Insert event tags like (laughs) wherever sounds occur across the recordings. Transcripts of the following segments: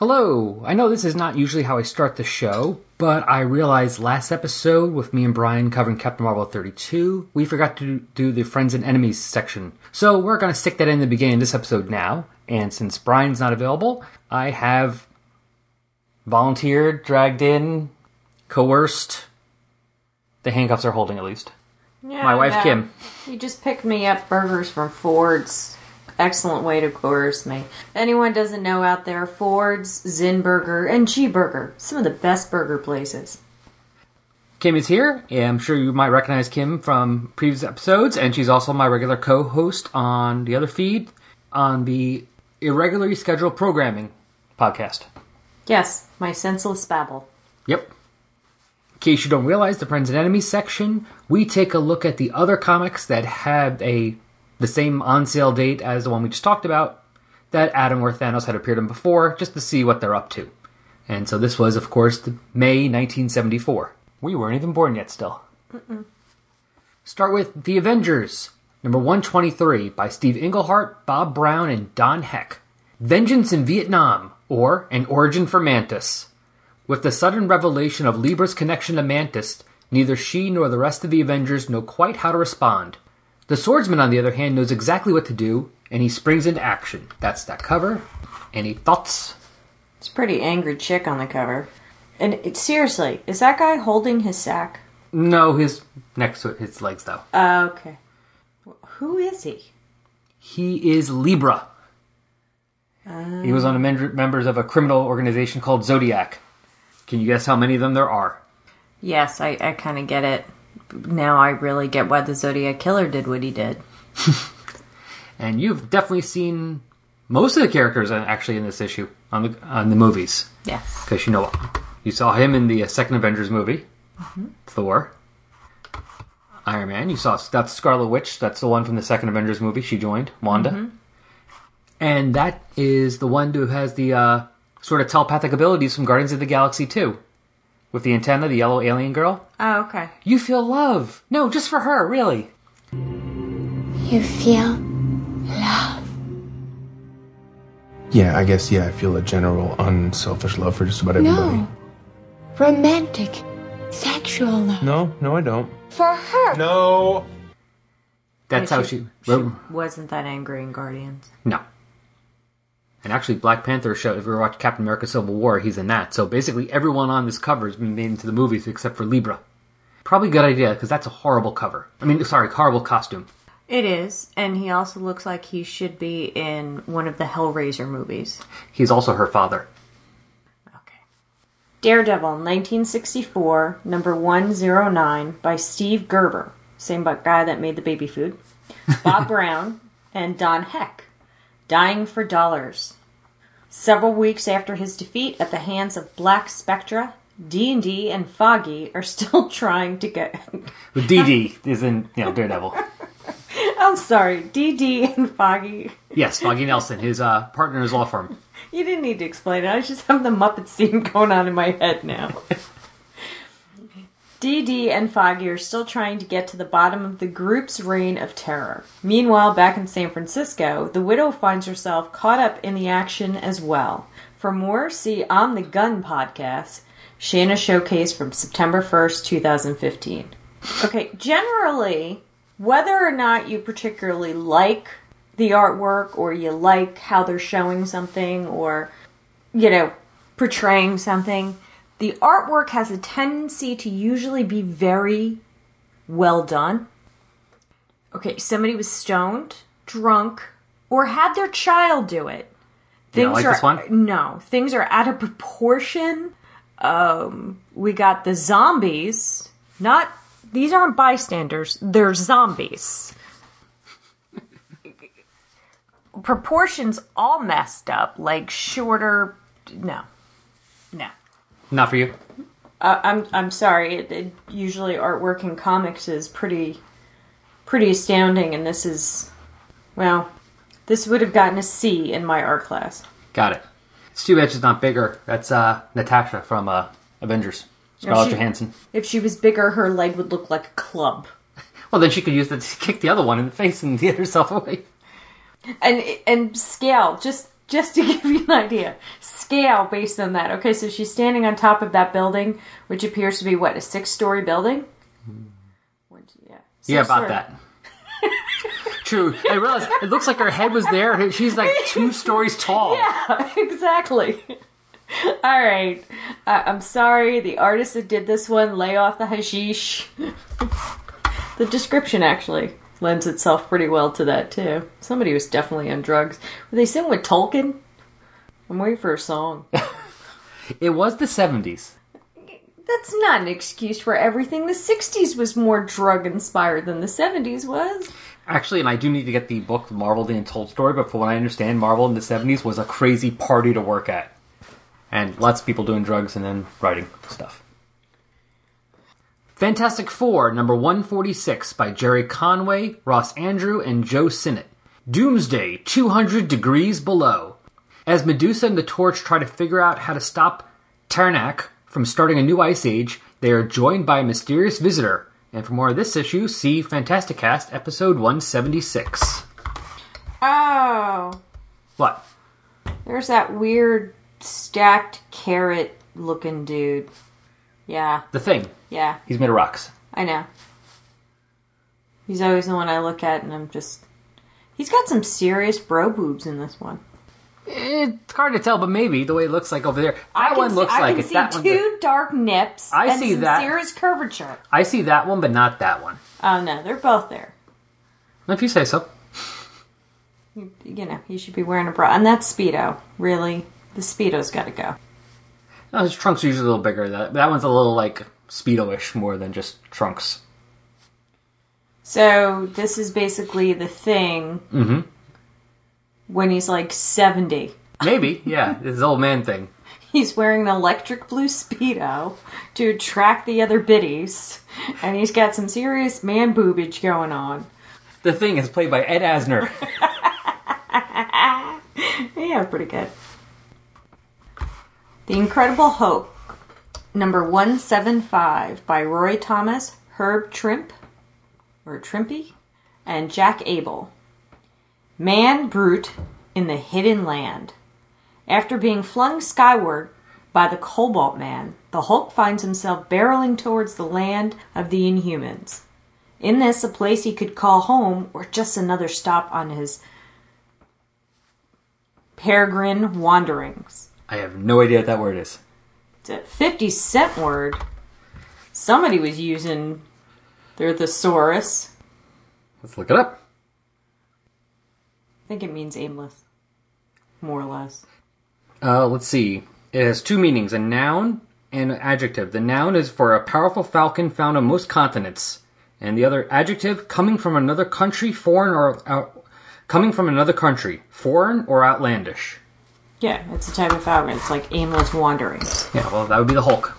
Hello! I know this is not usually how I start the show, but I realized last episode with me and Brian covering Captain Marvel 32, we forgot to do the Friends and Enemies section. So we're going to stick that in the beginning of this episode now, and since Brian's not available, I have volunteered, dragged in, coerced. The handcuffs are holding at least. Yeah, My wife, no. Kim. You just picked me up burgers from Ford's. Excellent way to coerce me. Anyone doesn't know out there, Ford's, Zin Burger, and G Burger. Some of the best burger places. Kim is here. and I'm sure you might recognize Kim from previous episodes, and she's also my regular co host on the other feed on the Irregularly Scheduled Programming podcast. Yes, my senseless babble. Yep. In case you don't realize, the Friends and Enemies section, we take a look at the other comics that have a the same on sale date as the one we just talked about, that Adam or Thanos had appeared in before, just to see what they're up to. And so this was, of course, May 1974. We weren't even born yet still. Start with The Avengers, number 123 by Steve Englehart, Bob Brown, and Don Heck. Vengeance in Vietnam, or An Origin for Mantis. With the sudden revelation of Libra's connection to Mantis, neither she nor the rest of the Avengers know quite how to respond. The swordsman, on the other hand, knows exactly what to do, and he springs into action. That's that cover. Any thoughts? It's a pretty angry chick on the cover. And it, seriously, is that guy holding his sack? No, his next to his legs though. Uh, okay. Who is he? He is Libra. He was one of the men- members of a criminal organization called Zodiac. Can you guess how many of them there are? Yes, I, I kind of get it. Now I really get why the Zodiac Killer did what he did. (laughs) And you've definitely seen most of the characters uh, actually in this issue on the on the movies Yes. because you know you saw him in the uh, second Avengers movie, Thor, Iron Man. You saw that's Scarlet Witch. That's the one from the second Avengers movie. She joined Wanda, and that is the one who has the uh, sort of telepathic abilities from Guardians of the Galaxy 2. With the antenna, the yellow alien girl. Oh, okay. You feel love. No, just for her, really. You feel love. Yeah, I guess, yeah, I feel a general unselfish love for just about everybody. No. Romantic, sexual love. No, no, I don't. For her. No. That's Wait, how she- she. She wasn't that angry in Guardians. No. And actually, Black Panther show. If you ever watched Captain America: Civil War, he's in that. So basically, everyone on this cover has been made into the movies except for Libra. Probably a good idea because that's a horrible cover. I mean, sorry, horrible costume. It is, and he also looks like he should be in one of the Hellraiser movies. He's also her father. Okay. Daredevil, 1964, number 109, by Steve Gerber, same guy that made the baby food, Bob (laughs) Brown, and Don Heck. Dying for Dollars. Several weeks after his defeat at the hands of Black Spectre, D&D and Foggy are still (laughs) trying to get... (laughs) But DD (laughs) is in, you know, Daredevil. I'm sorry, DD and Foggy. Yes, Foggy Nelson, his uh, partner in his law firm. You didn't need to explain it. I just have the Muppet scene going on in my head now. Dee and Foggy are still trying to get to the bottom of the group's reign of terror. Meanwhile, back in San Francisco, the widow finds herself caught up in the action as well. For more, see On the Gun podcast, Shayna Showcase from September 1st, 2015. Okay, generally, whether or not you particularly like the artwork or you like how they're showing something or, you know, portraying something, the artwork has a tendency to usually be very well done. Okay, somebody was stoned, drunk, or had their child do it. Things like are this one? no, things are out of proportion. Um, we got the zombies. Not these aren't bystanders; they're zombies. Proportions all messed up, like shorter. No, no. Not for you. Uh, I'm I'm sorry. It, it, usually artwork in comics is pretty pretty astounding, and this is well, this would have gotten a C in my art class. Got it. It's too bad she's not bigger. That's uh, Natasha from uh, Avengers. Scarlett she- Johansson. If she was bigger, her leg would look like a club. (laughs) Well, then she could use that (laughs) to kick the other one in the face and (laughs) get herself away. And and scale, just just to (laughs) give you an idea, scale based on that. Okay, so she's standing on top of that building, which appears to be what a six-story building. One, two, yeah, Yeah, about Six-story. that. (laughs) True. I realized it looks like her head was there. She's like two (laughs) stories tall. Yeah, exactly. All right. Uh, I'm sorry, the artist that did this one, lay off the hashish. the description actually lends itself pretty well to that too. Somebody was definitely on drugs. Were they sing with Tolkien? I'm waiting for a song. (laughs) It was the 70s. That's not an excuse for everything. The 60s was more drug inspired than the 70s was. Actually, and I do need to get the book Marvel the Untold Story, but from what I understand, Marvel in the 70s was a crazy party to work at. And lots of people doing drugs and then writing stuff. Fantastic Four, number 146, by Gerry Conway, Ross Andru, and Joe Sinnott. Doomsday, 200 degrees below. As Medusa and the Torch try to figure out how to stop Ternak from starting a new ice age, they are joined by a mysterious visitor. And for more of this issue, see Fantastic Cast episode 176. Oh, What? there's that weird stacked carrot looking dude. Yeah, The thing. yeah, He's made of rocks. I know. He's always the one I look at, and I'm just. He's got some serious bro boobs in this one. It's hard to tell, but maybe the way it looks like over there. I That can one see, looks I like can it's see that two dark nips I and see some that. serious curvature. I see that one, but not that one. Oh no, they're both there. If you say so. You, you know, you should be wearing a bra, and that's speedo. Really, the speedo's got to go. No, his trunks are usually a little bigger. That that one's a little like speedo-ish more than just trunks. So this is basically the thing Mhm. when he's like seventy. Maybe, yeah, his old man thing. (laughs) He's wearing an electric blue speedo to attract the other biddies, and he's got some serious man boobage going on. The thing is played by Ed Asner. (laughs) Yeah, pretty good. The Incredible Hulk, number 175 by Roy Thomas, Herb Trimpe, or Trimpy, and Jack Abel. Man Brute in the Hidden Land. After being flung skyward by the Cobalt Man, the Hulk finds himself barreling towards the land of the Inhumans. In this, a place he could call home, or just another stop on his peregrine wanderings. I have no idea what that word is. It's a 50 cent word. Somebody was using their thesaurus. Let's look it up. I think it means aimless. More or less. Uh, let's see. It has two meanings: a noun and an adjective. The noun is for a powerful falcon found on most continents, and the other adjective coming from another country, foreign or out, coming from another country, foreign or outlandish. Yeah, it's a type of falcon. It's like aimless wandering. Yeah, well, that would be the Hulk.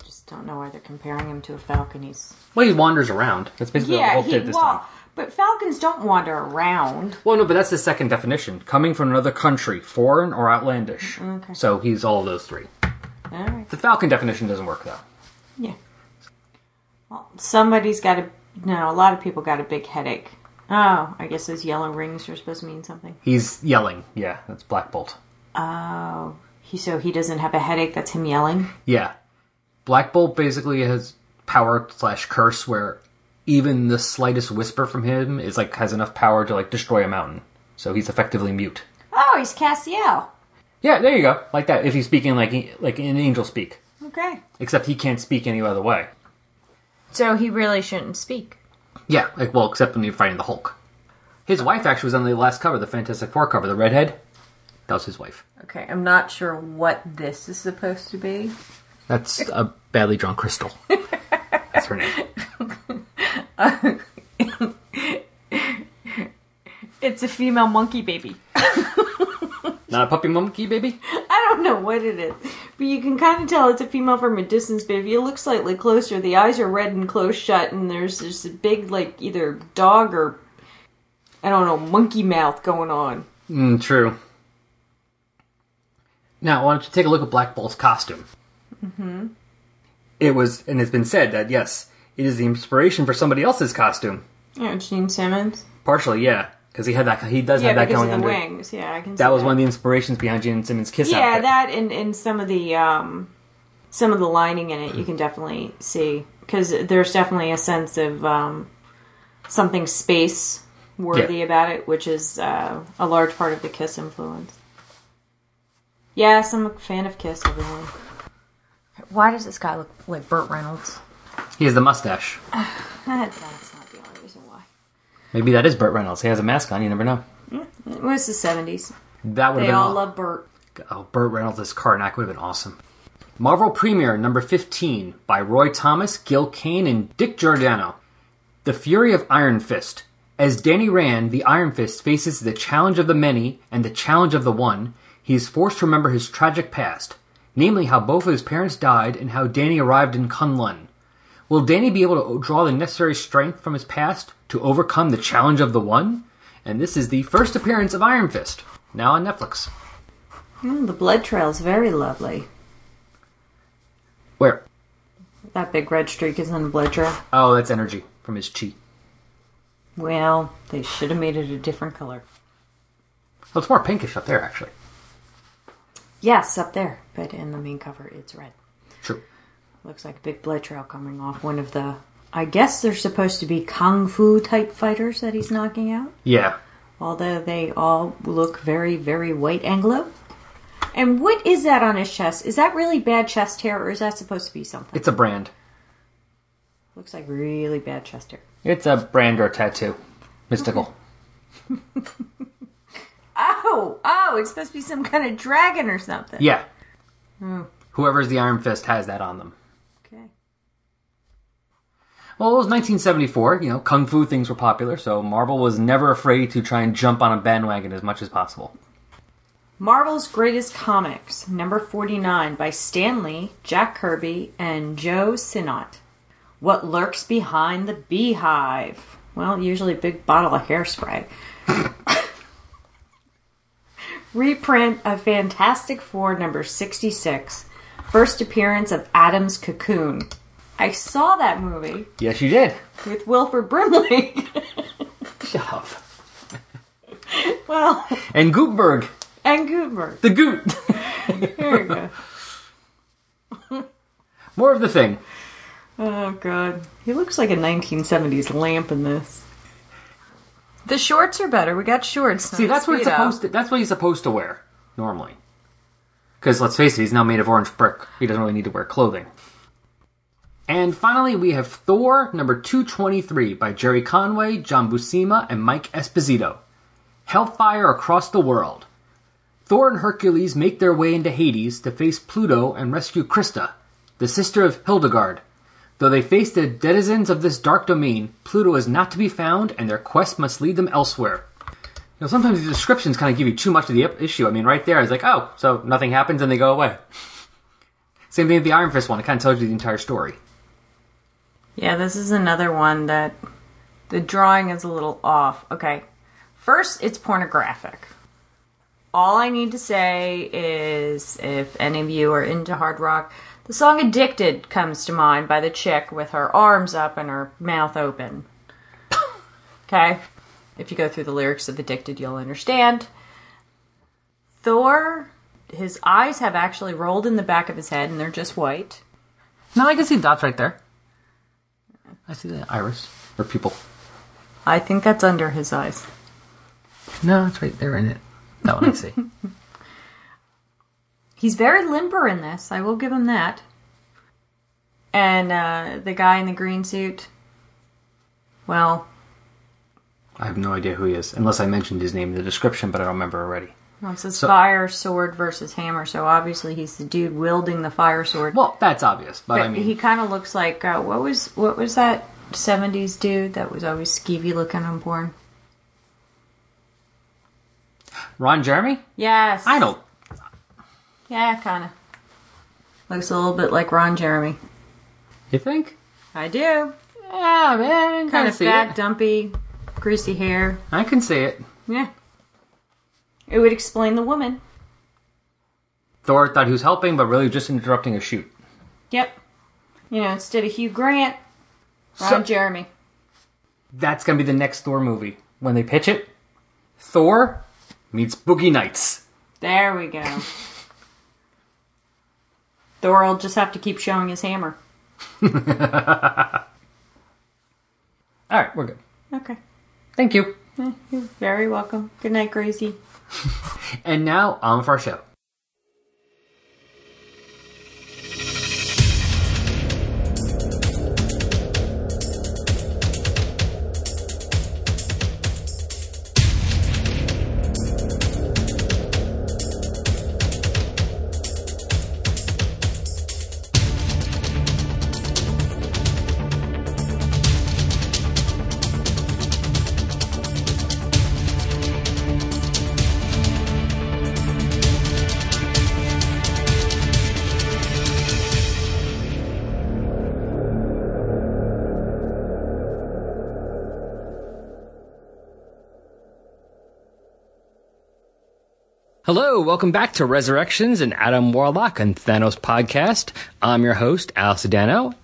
I just don't know why they're comparing him to a falcon. He's Well, he wanders around. That's basically what yeah, Hulk did this well, time. but falcons don't wander around. Well, no, but that's the second definition: coming from another country, foreign or outlandish. Okay. So he's all of those three. All right. The Falcon definition doesn't work though. Yeah. Well, somebody's got a no. A lot of people got a big headache. Oh, I guess those yellow rings are supposed to mean something. He's yelling. Yeah, that's Black Bolt. Oh, he so he doesn't have a headache. That's him yelling. Yeah. Black Bolt basically has power slash curse where even the slightest whisper from him is like has enough power to like destroy a mountain. So he's effectively mute. Oh, he's Castiel. Yeah, there you go. Like that. If he's speaking like like in angel speak. Okay. Except he can't speak any other way. So he really shouldn't speak. Yeah, like well, except when you're fighting the Hulk. His wife actually was on the last cover, the Fantastic Four cover, the redhead. That was his wife. Okay, I'm not sure what this is supposed to be. That's a badly drawn crystal. That's her name. (laughs) It's a female monkey baby. (laughs) Not a puppy monkey baby? (laughs) I don't know what it is, but you can kind of tell it's a female from a distance. But if you look slightly closer, the eyes are red and close shut, and there's just a big, like, either dog or I don't know, monkey mouth going on. Mm, true. Now, why don't you take a look at Black Bolt's costume? Mm-hmm. It was, and it's been said that yes, it is the inspiration for somebody else's costume. Yeah, Gene Simmons. Partially, yeah. Because he had that. He does Yeah, have that because going of the under. wings. Yeah, I can. That see was one of the inspirations behind Gene Simmons' Kiss Yeah, outfit. that and, and some of the um, some of the lining in it you can definitely see because there's definitely a sense of um, something space worthy Yeah. about it, which is uh, a large part of the Kiss influence. Yes, I'm a fan of Kiss. Everyone. Why does this guy look like Burt Reynolds? He has the mustache. (sighs) That, that's not the only reason why. Maybe that is Burt Reynolds. He has a mask on. You never know. It was the 70s. That would have They been all love Burt. Oh, Burt Reynolds as Karnak would have been awesome. Marvel Premiere number 15 by Roy Thomas, Gil Kane, and Dick Giordano. The Fury of Iron Fist. As Danny Rand, the Iron Fist, faces the challenge of the many and the challenge of the one, he is forced to remember his tragic past, namely how both of his parents died and how Danny arrived in Kunlun. Will Danny be able to draw the necessary strength from his past to overcome the challenge of the one? And this is the first appearance of Iron Fist, now on Netflix. Mm, the blood trail is very lovely. Where? That big red streak is on the blood trail. Oh, that's energy from his chi. Well, they should have made it a different color. Well, it's more pinkish up there, actually. Yes, up there, but in the main cover it's red. True. Looks like a big blood trail coming off one of the. I guess they're supposed to be kung fu type fighters that he's knocking out, Yeah. although they all look very, very white Anglo. And what is that on his chest? Is that really bad chest hair, or is that supposed to be something? It's a brand. Looks like really bad chest hair. It's a brand or a tattoo. Mystical. (laughs) Oh, oh, it's supposed to be some kind of dragon or something. Yeah. Hmm. Whoever's the Iron Fist has that on them. Well, it was 1974. You know, kung fu things were popular, so Marvel was never afraid to try and jump on a bandwagon as much as possible. Marvel's Greatest Comics, number 49, by Stan Lee, Jack Kirby, and Joe Sinnott. What lurks behind the beehive? Well, usually a big bottle of hairspray. (laughs) Reprint of Fantastic Four, number 66. First appearance of Adam's Cocoon. I saw that movie Yes, you did. with Wilford Brimley. Shut up. well, And Guttenberg, and Guttenberg. the Goot. There we go. (laughs) More of the thing. Oh god, he looks like a 1970s lamp in this. The shorts are better. We got shorts. See, that's what it's supposed to. That's what he's supposed to wear normally. Because let's face it, he's now made of orange brick. He doesn't really need to wear clothing. And finally, we have Thor number 223 by Gerry Conway, John Buscema, and Mike Esposito. Hellfire across the world. Thor and Hercules make their way into Hades to face Pluto and rescue Krista, the sister of Hildegard. Though they face the denizens of this dark domain, Pluto is not to be found, and their quest must lead them elsewhere. You know, sometimes the descriptions kind of give you too much of the issue. I mean, right there, it's like, oh, so nothing happens and they go away. (laughs) Same thing with the Iron Fist one; it kind of tells you the entire story. Yeah, this is another one that the drawing is a little off. Okay, first it's pornographic. All I need to say is, if any of you are into hard rock, the song "Addicted" comes to mind by the chick with her arms up and her mouth open. (laughs) okay, if you go through the lyrics of "Addicted," you'll understand. Thor, his eyes have actually rolled in the back of his head, and they're just white. No, I can see dots right there. I see the iris or pupil. I think that's under his eyes. No, it's right there in it. That one I see. (laughs) He's very limber in this. I will give him that. And uh, the guy in the green suit. Well, I have no idea who he is, unless I mentioned his name in the description, but I don't remember already. Well, it says So- fire sword versus hammer, so obviously he's the dude wielding the fire sword. Well, that's obvious, but, but I mean, he kind of looks like uh, what was what was that '70s dude that was always skeevy looking on porn? Ron Jeremy? Yes, I don't. Yeah, kind of. Looks a little bit like Ron Jeremy. You think? I do. Yeah, man. Kind of fat, it. dumpy, greasy hair. I can see it. Yeah. It would explain the woman. Thor thought he was helping, but really just interrupting a shoot. Yep. You know, instead of Hugh Grant, Ron So- Jeremy. That's gonna be the next Thor movie when they pitch it. Thor meets Boogie Nights. There we go. Thor will just have to keep showing his hammer. (laughs) All right, we're good. Okay. Thank you. You're very welcome. Good night, Gracie. And now on with our show. Hello, welcome back to Resurrections and Adam Warlock and Thanos podcast. I'm your host, Al Sedano,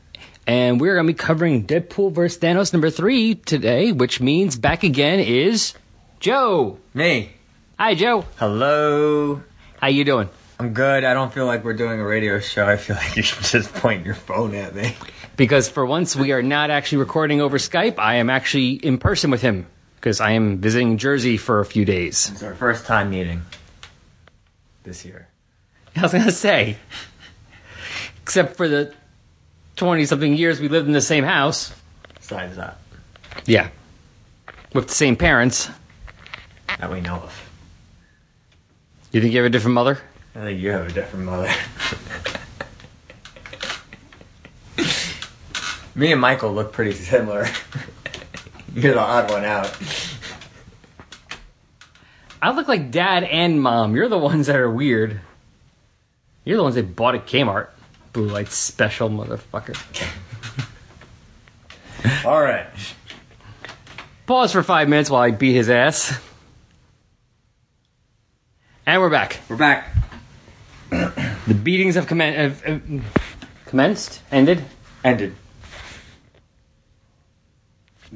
and we're going to be covering Deadpool vs. Thanos number three today, which means back again is Joe. Me. Hi, Joe. Hello. How you doing? I'm good. I don't feel like we're doing a radio show. I feel (laughs) like you should just point your phone at me. Because for once we are not actually recording over Skype. I am actually in person with him because I am visiting Jersey for a few days. It's our first time meeting this year. (laughs) I was going to say, except for the 20 something years we lived in the same house. Besides that, Yeah. With the same parents. that we know of. You think you have a different mother? I think you have a different mother. (laughs) Me and Michael look pretty similar. (laughs) You're the odd one out. I look like dad and mom. You're the ones that are weird. You're the ones that bought at Kmart. Blue light special, motherfucker. (laughs) All right. Pause for five minutes while I beat his ass. And we're back. We're back. The beatings have, commen- have, have commenced? Ended? Ended.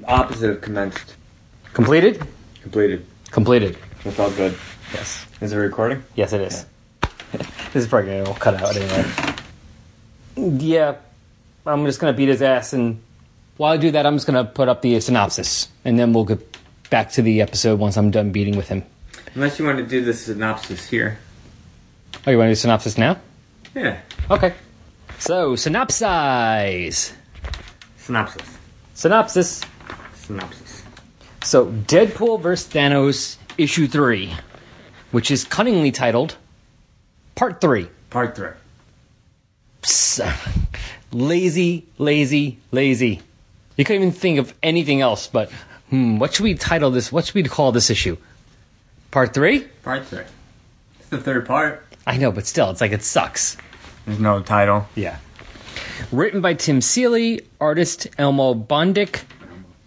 Opposite of commenced. Completed? Completed. Completed. It felt good. Yes. Is it recording? Yes, it is. (laughs) this is probably gonna cut out anyway. Yeah, I'm just gonna beat his ass, and while I do that, I'm just gonna put up the synopsis, and then we'll get back to the episode once I'm done beating with him. Unless you want to do the synopsis here. Oh, you want to do synopsis now? Yeah. Okay. So, synopsize. Synopsis. Synopsis. Synopsis. So, Deadpool versus Thanos, issue three, which is cunningly titled Part Three. Part three. Psst. (laughs) lazy, lazy, lazy. You couldn't even think of anything else but, hmm, what should we title this? What should we call this issue? Part three? Part three. It's the third part. I know, but still, it's like it sucks. There's no title. Yeah. Written by Tim Seeley, artist Elmo Bondoc,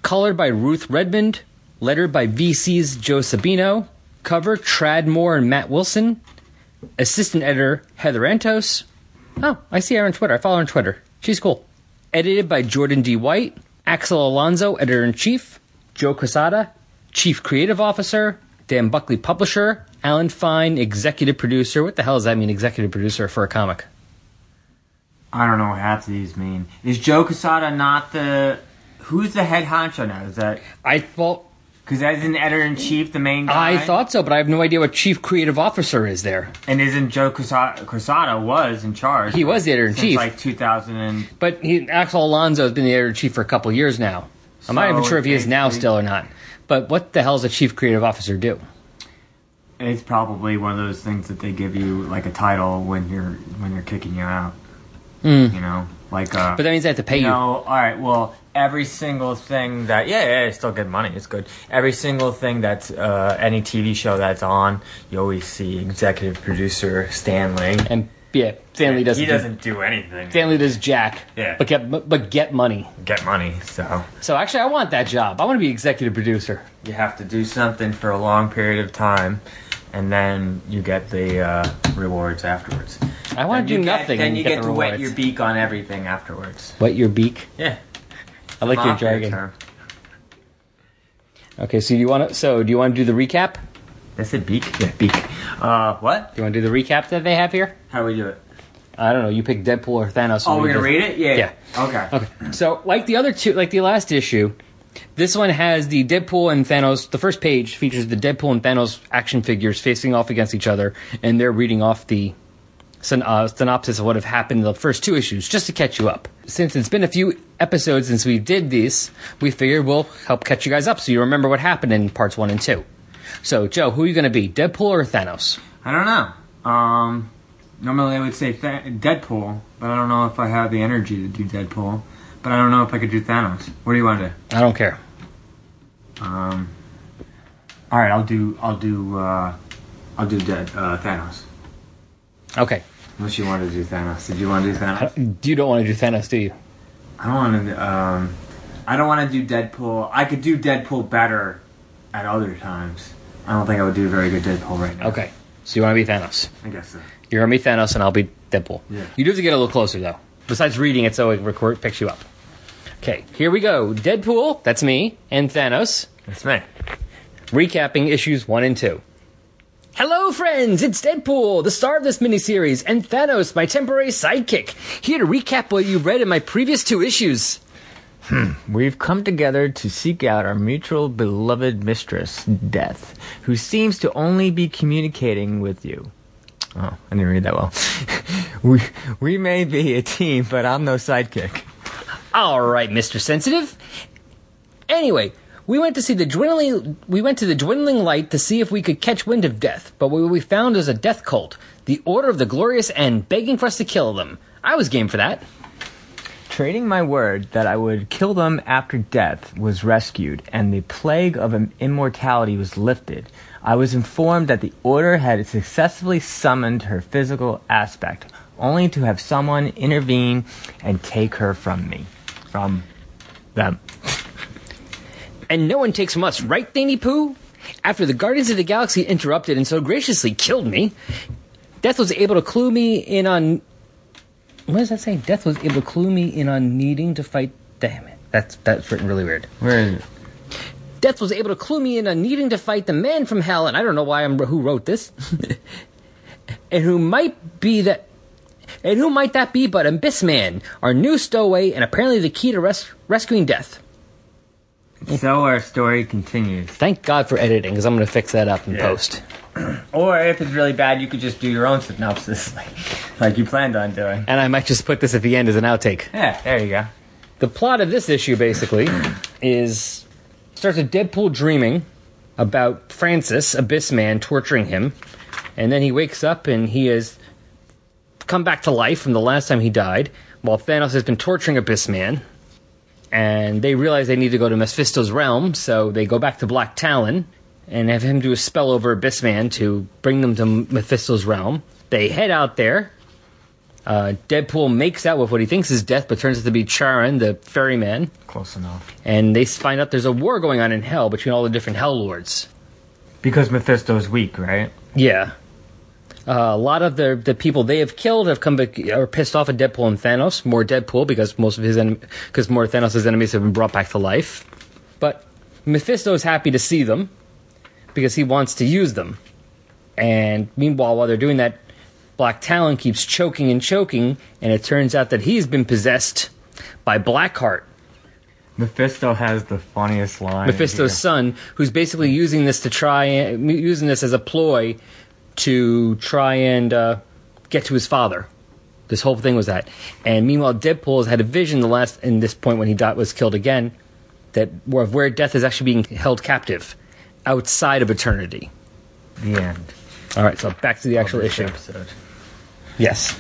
colored by Ruth Redmond, lettered by VC's Joe Sabino, cover Tradd Moore and Matt Wilson, assistant editor Heather Antos. Oh, I see her on Twitter. I follow her on Twitter. She's cool. Edited by Jordan D. White, Axel Alonso, editor in chief, Joe Quesada, chief creative officer, Dan Buckley, publisher, Alan Fine, executive producer. What the hell does that mean, executive producer for a comic? I don't know what half of these mean. Is Joe Quesada not the? Who's the head honcho now? Is that I thought because as an editor in chief, the main guy? I thought so, but I have no idea what chief creative officer is there. And isn't Joe Quesada was in charge? He was the editor in since chief, like 2000 and but he, Axel Alonso has been the editor in chief for a couple years now. I'm not even sure if he is now still or not. But what the hell does a chief creative officer do? it's probably one of those things that they give you like a title when you're when you're kicking you out. Hmm. You know, like uh. But that means they have to pay you you. know, all right. Well, every single thing that yeah, yeah, it's still good money. It's good. Every single thing that's uh, any TV show that's on, you always see executive producer Stan Lee. And yeah, Stan Lee doesn't. He do- doesn't do anything. Stan Lee does jack. Yeah. But get but get money. get money, so So actually, I want that job. I want to be executive producer. you have to do something for a long period of time, and then you get the uh, rewards afterwards. I want to do get- nothing. Then you get, get the to wet your beak on everything afterwards. Wet your beak. Yeah, I like your jargon. term. Okay, so do you want to? So do you want to do the recap? That's a beak. Yeah, beak. Uh, what? Do you want to do the recap that they have here? How do we do it? I don't know. You pick Deadpool or Thanos. Oh, we're gonna read it. Yeah. Yeah. Okay. Okay. So, like the other two, like the last issue, this one has the Deadpool and Thanos. The first page features the Deadpool and Thanos action figures facing off against each other, and they're reading off the syn- uh, synopsis of what have happened in the first two issues, just to catch you up. Since it's been a few episodes since we did these, we figured we'll help catch you guys up so you remember what happened in parts one and two. So, Joe, who are you going to be, Deadpool or Thanos? I don't know. Um, normally I would say Th- Deadpool, but I don't know if I have the energy to do Deadpool. But I don't know if I could do Thanos. What do you want to do? I don't care. Um, all right, I'll do. I'll do. Uh, I'll do Dead uh, Thanos. Okay. Unless you want to do Thanos. Did you want to do Thanos? You don't want to do Thanos, do you? I don't want to. Um, I don't want to do Deadpool. I could do Deadpool better at other times. I don't think I would do a very good Deadpool right now. Okay. So you want to be Thanos? I guess so. You're gonna be Thanos, and I'll be Deadpool. Yeah. You do have to get a little closer, though. Besides reading it, so it record picks you up. Okay, here we go. Deadpool, that's me, and Thanos, That's me. recapping issues one and two. Hello, friends! It's Deadpool, the star of this miniseries, and Thanos, my temporary sidekick, here to recap what you read in my previous two issues. Hmm. We've come together to seek out our mutual beloved mistress, Death, who seems to only be communicating with you. Oh, I didn't read that well. (laughs) we we may be a team, but I'm no sidekick. All right, Mr. Sensitive. Anyway, we went to see the dwindling. We went to the dwindling light to see if we could catch wind of death, but what we found was a death cult, the Order of the Glorious End, begging for us to kill them. I was game for that. Trading my word that I would kill them after death was rescued, and the plague of immortality was lifted. I was informed that the Order had successfully summoned her physical aspect, only to have someone intervene and take her from me. From them. And no one takes from us, right, Danny Pooh? After the Guardians of the Galaxy interrupted and so graciously killed me, Death was able to clue me in on. What does that say? Death was able to clue me in on needing to fight. Damn it. That's, that's written really weird. Where is it? Death was able to clue me in on needing to fight the man from hell, and I don't know why I'm who wrote this, (laughs) and who might be that, and who might that be but Abyss Man, our new stowaway, and apparently the key to res- rescuing Death. (laughs) So our story continues. Thank God for editing, because I'm going to fix that up in Yeah. post. (clears throat) Or if it's really bad, you could just do your own synopsis, (laughs) like, like you planned on doing. And I might just put this at the end as an outtake. Yeah, there you go. The plot of this issue basically (clears throat) is starts with Deadpool dreaming about Francis, Abyss Man, torturing him, and then he wakes up and he has come back to life from the last time he died, while Thanos has been torturing Abyss Man. And they realize they need to go to Mephisto's realm, so they go back to Black Talon and have him do a spell over Abyss Man to bring them to Mephisto's realm. They head out there. Uh, Deadpool makes out with what he thinks is death, but turns out to be Charon, the ferryman. Close enough. And they find out there's a war going on in Hell between all the different Hell Lords. Because Mephisto's weak, right? Yeah. Uh, a lot of the the people they have killed have come back, are pissed off at Deadpool and Thanos. More Deadpool because most of his en- because more Thanos' enemies have been brought back to life. But Mephisto is happy to see them because he wants to use them. And meanwhile, while they're doing that, Black Talon keeps choking and choking, and it turns out that he's been possessed by Blackheart, Mephisto has the funniest line. Mephisto's here. son, who's basically using this to try using this as a ploy to try and uh, get to his father. This whole thing was that, and meanwhile, Deadpool has had a vision the last in this point when he died, was killed again, that of where death is actually being held captive outside of eternity. The end. All right, so back to the actual issue. Episode. Yes.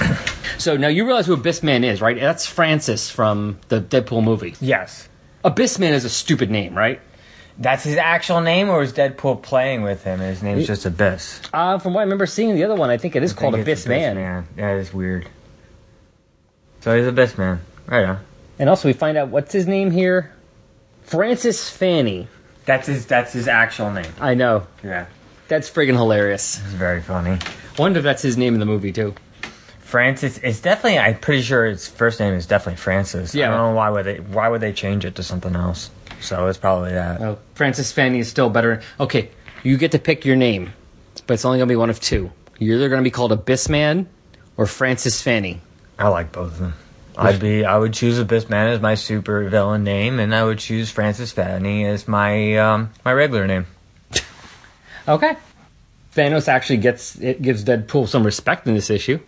(clears throat) So now you realize who Abyss Man is, right? That's Francis from the Deadpool movie. Yes. Abyss Man is a stupid name, right? That's his actual name, or is Deadpool playing with him? His name's just Abyss. Uh, from what I remember seeing the other one, I think it is I called think it's Abyss, Man. man That is weird. So he's Abyss Man. Right on. And also, we find out what's his name here Francis Fanny. That's his. That's his actual name. I know. Yeah. That's friggin' hilarious. It's very funny. Wonder if that's his name in the movie, too. Francis. It's definitely. I'm pretty sure his first name is definitely Francis. Yeah. I don't know why would they. Why would they change it to something else? So it's probably that. Oh, Francis Fanny is still better. Okay, You get to pick your name, but it's only going to be one of two. You're either going to be called Abyss Man or Francis Fanny. I like both of them. I'd be. I would choose Abyss Man as my super villain name, and I would choose Francis Fanny as my um, my regular name. (laughs) Okay. Thanos actually gets it gives Deadpool some respect in this issue.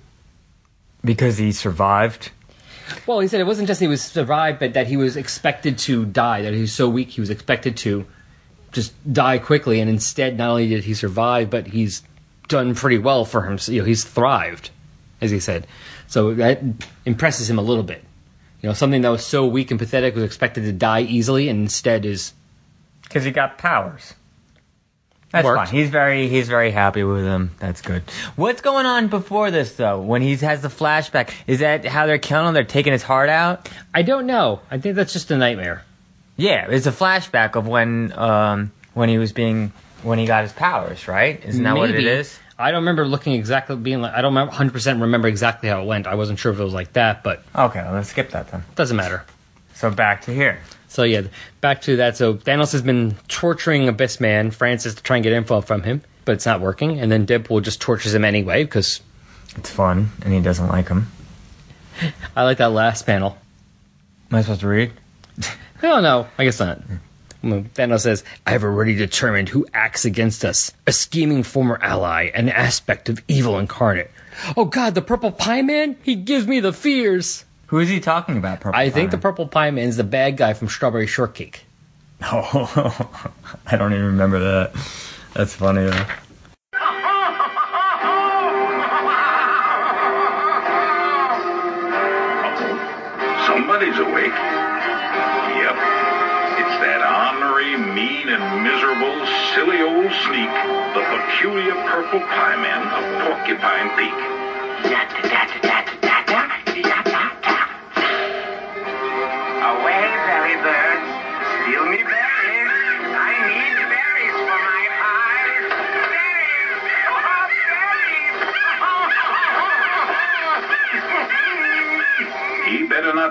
Because he survived. Well, he said it wasn't just he was survived, but that he was expected to die. That he was so weak, he was expected to just die quickly. And instead, not only did he survive, but he's done pretty well for him. You know, he's thrived, as he said. So that impresses him a little bit. You know, something that was so weak and pathetic was expected to die easily, and instead is Because he got powers. That's Worked. fine. He's very he's very happy with him. That's good. What's going on before this though? When he has the flashback, is that how they're killing him? They're taking his heart out. I don't know. I think that's just a nightmare. Yeah, it's a flashback of when um, when he was being when he got his powers. Right? Isn't that what it is? Maybe. I don't remember looking exactly being like I don't remember 100% remember exactly how it went. I wasn't sure if it was like that, but Okay, let's skip that then. doesn't matter. So back to here. So yeah, back to that. So Thanos has been torturing Abyss Man, Francis, to try and get info from him, but it's not working. And then Deadpool just tortures him anyway because It's fun, and he doesn't like him. (laughs) I like that last panel. Am I supposed to read? (laughs) Don't know. I guess not. Thanos says, I have already determined who acts against us. A scheming former ally, an aspect of evil incarnate. Oh god, the Purple Pie Man? He gives me the fears. Who is he talking about? Purple I think the Pie? Purple Pie Man is the bad guy from Strawberry Shortcake. (laughs) Oh, I don't even remember that. That's funny though. Somebody's awake. Yep. It's that ornery, mean, and miserable, silly old sneak, the peculiar purple pie man of Porcupine Peak. Away,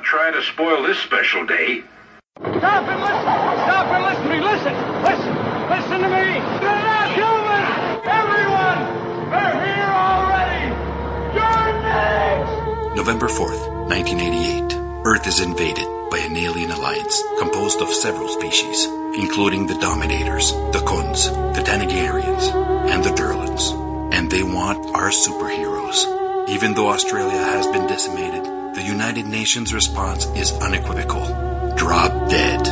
try to spoil this special day. Stop and listen! Stop and listen to me! Listen! Listen! Listen to me! They're not human! Everyone! They're here already! You're next! November 4th, 1988. Earth is invaded by an alien alliance composed of several species, including the Dominators, the Khunds, the Thanagarians, and the Durlans. And they want our superheroes. Even though Australia has been decimated, the United Nations response is unequivocal. Drop dead.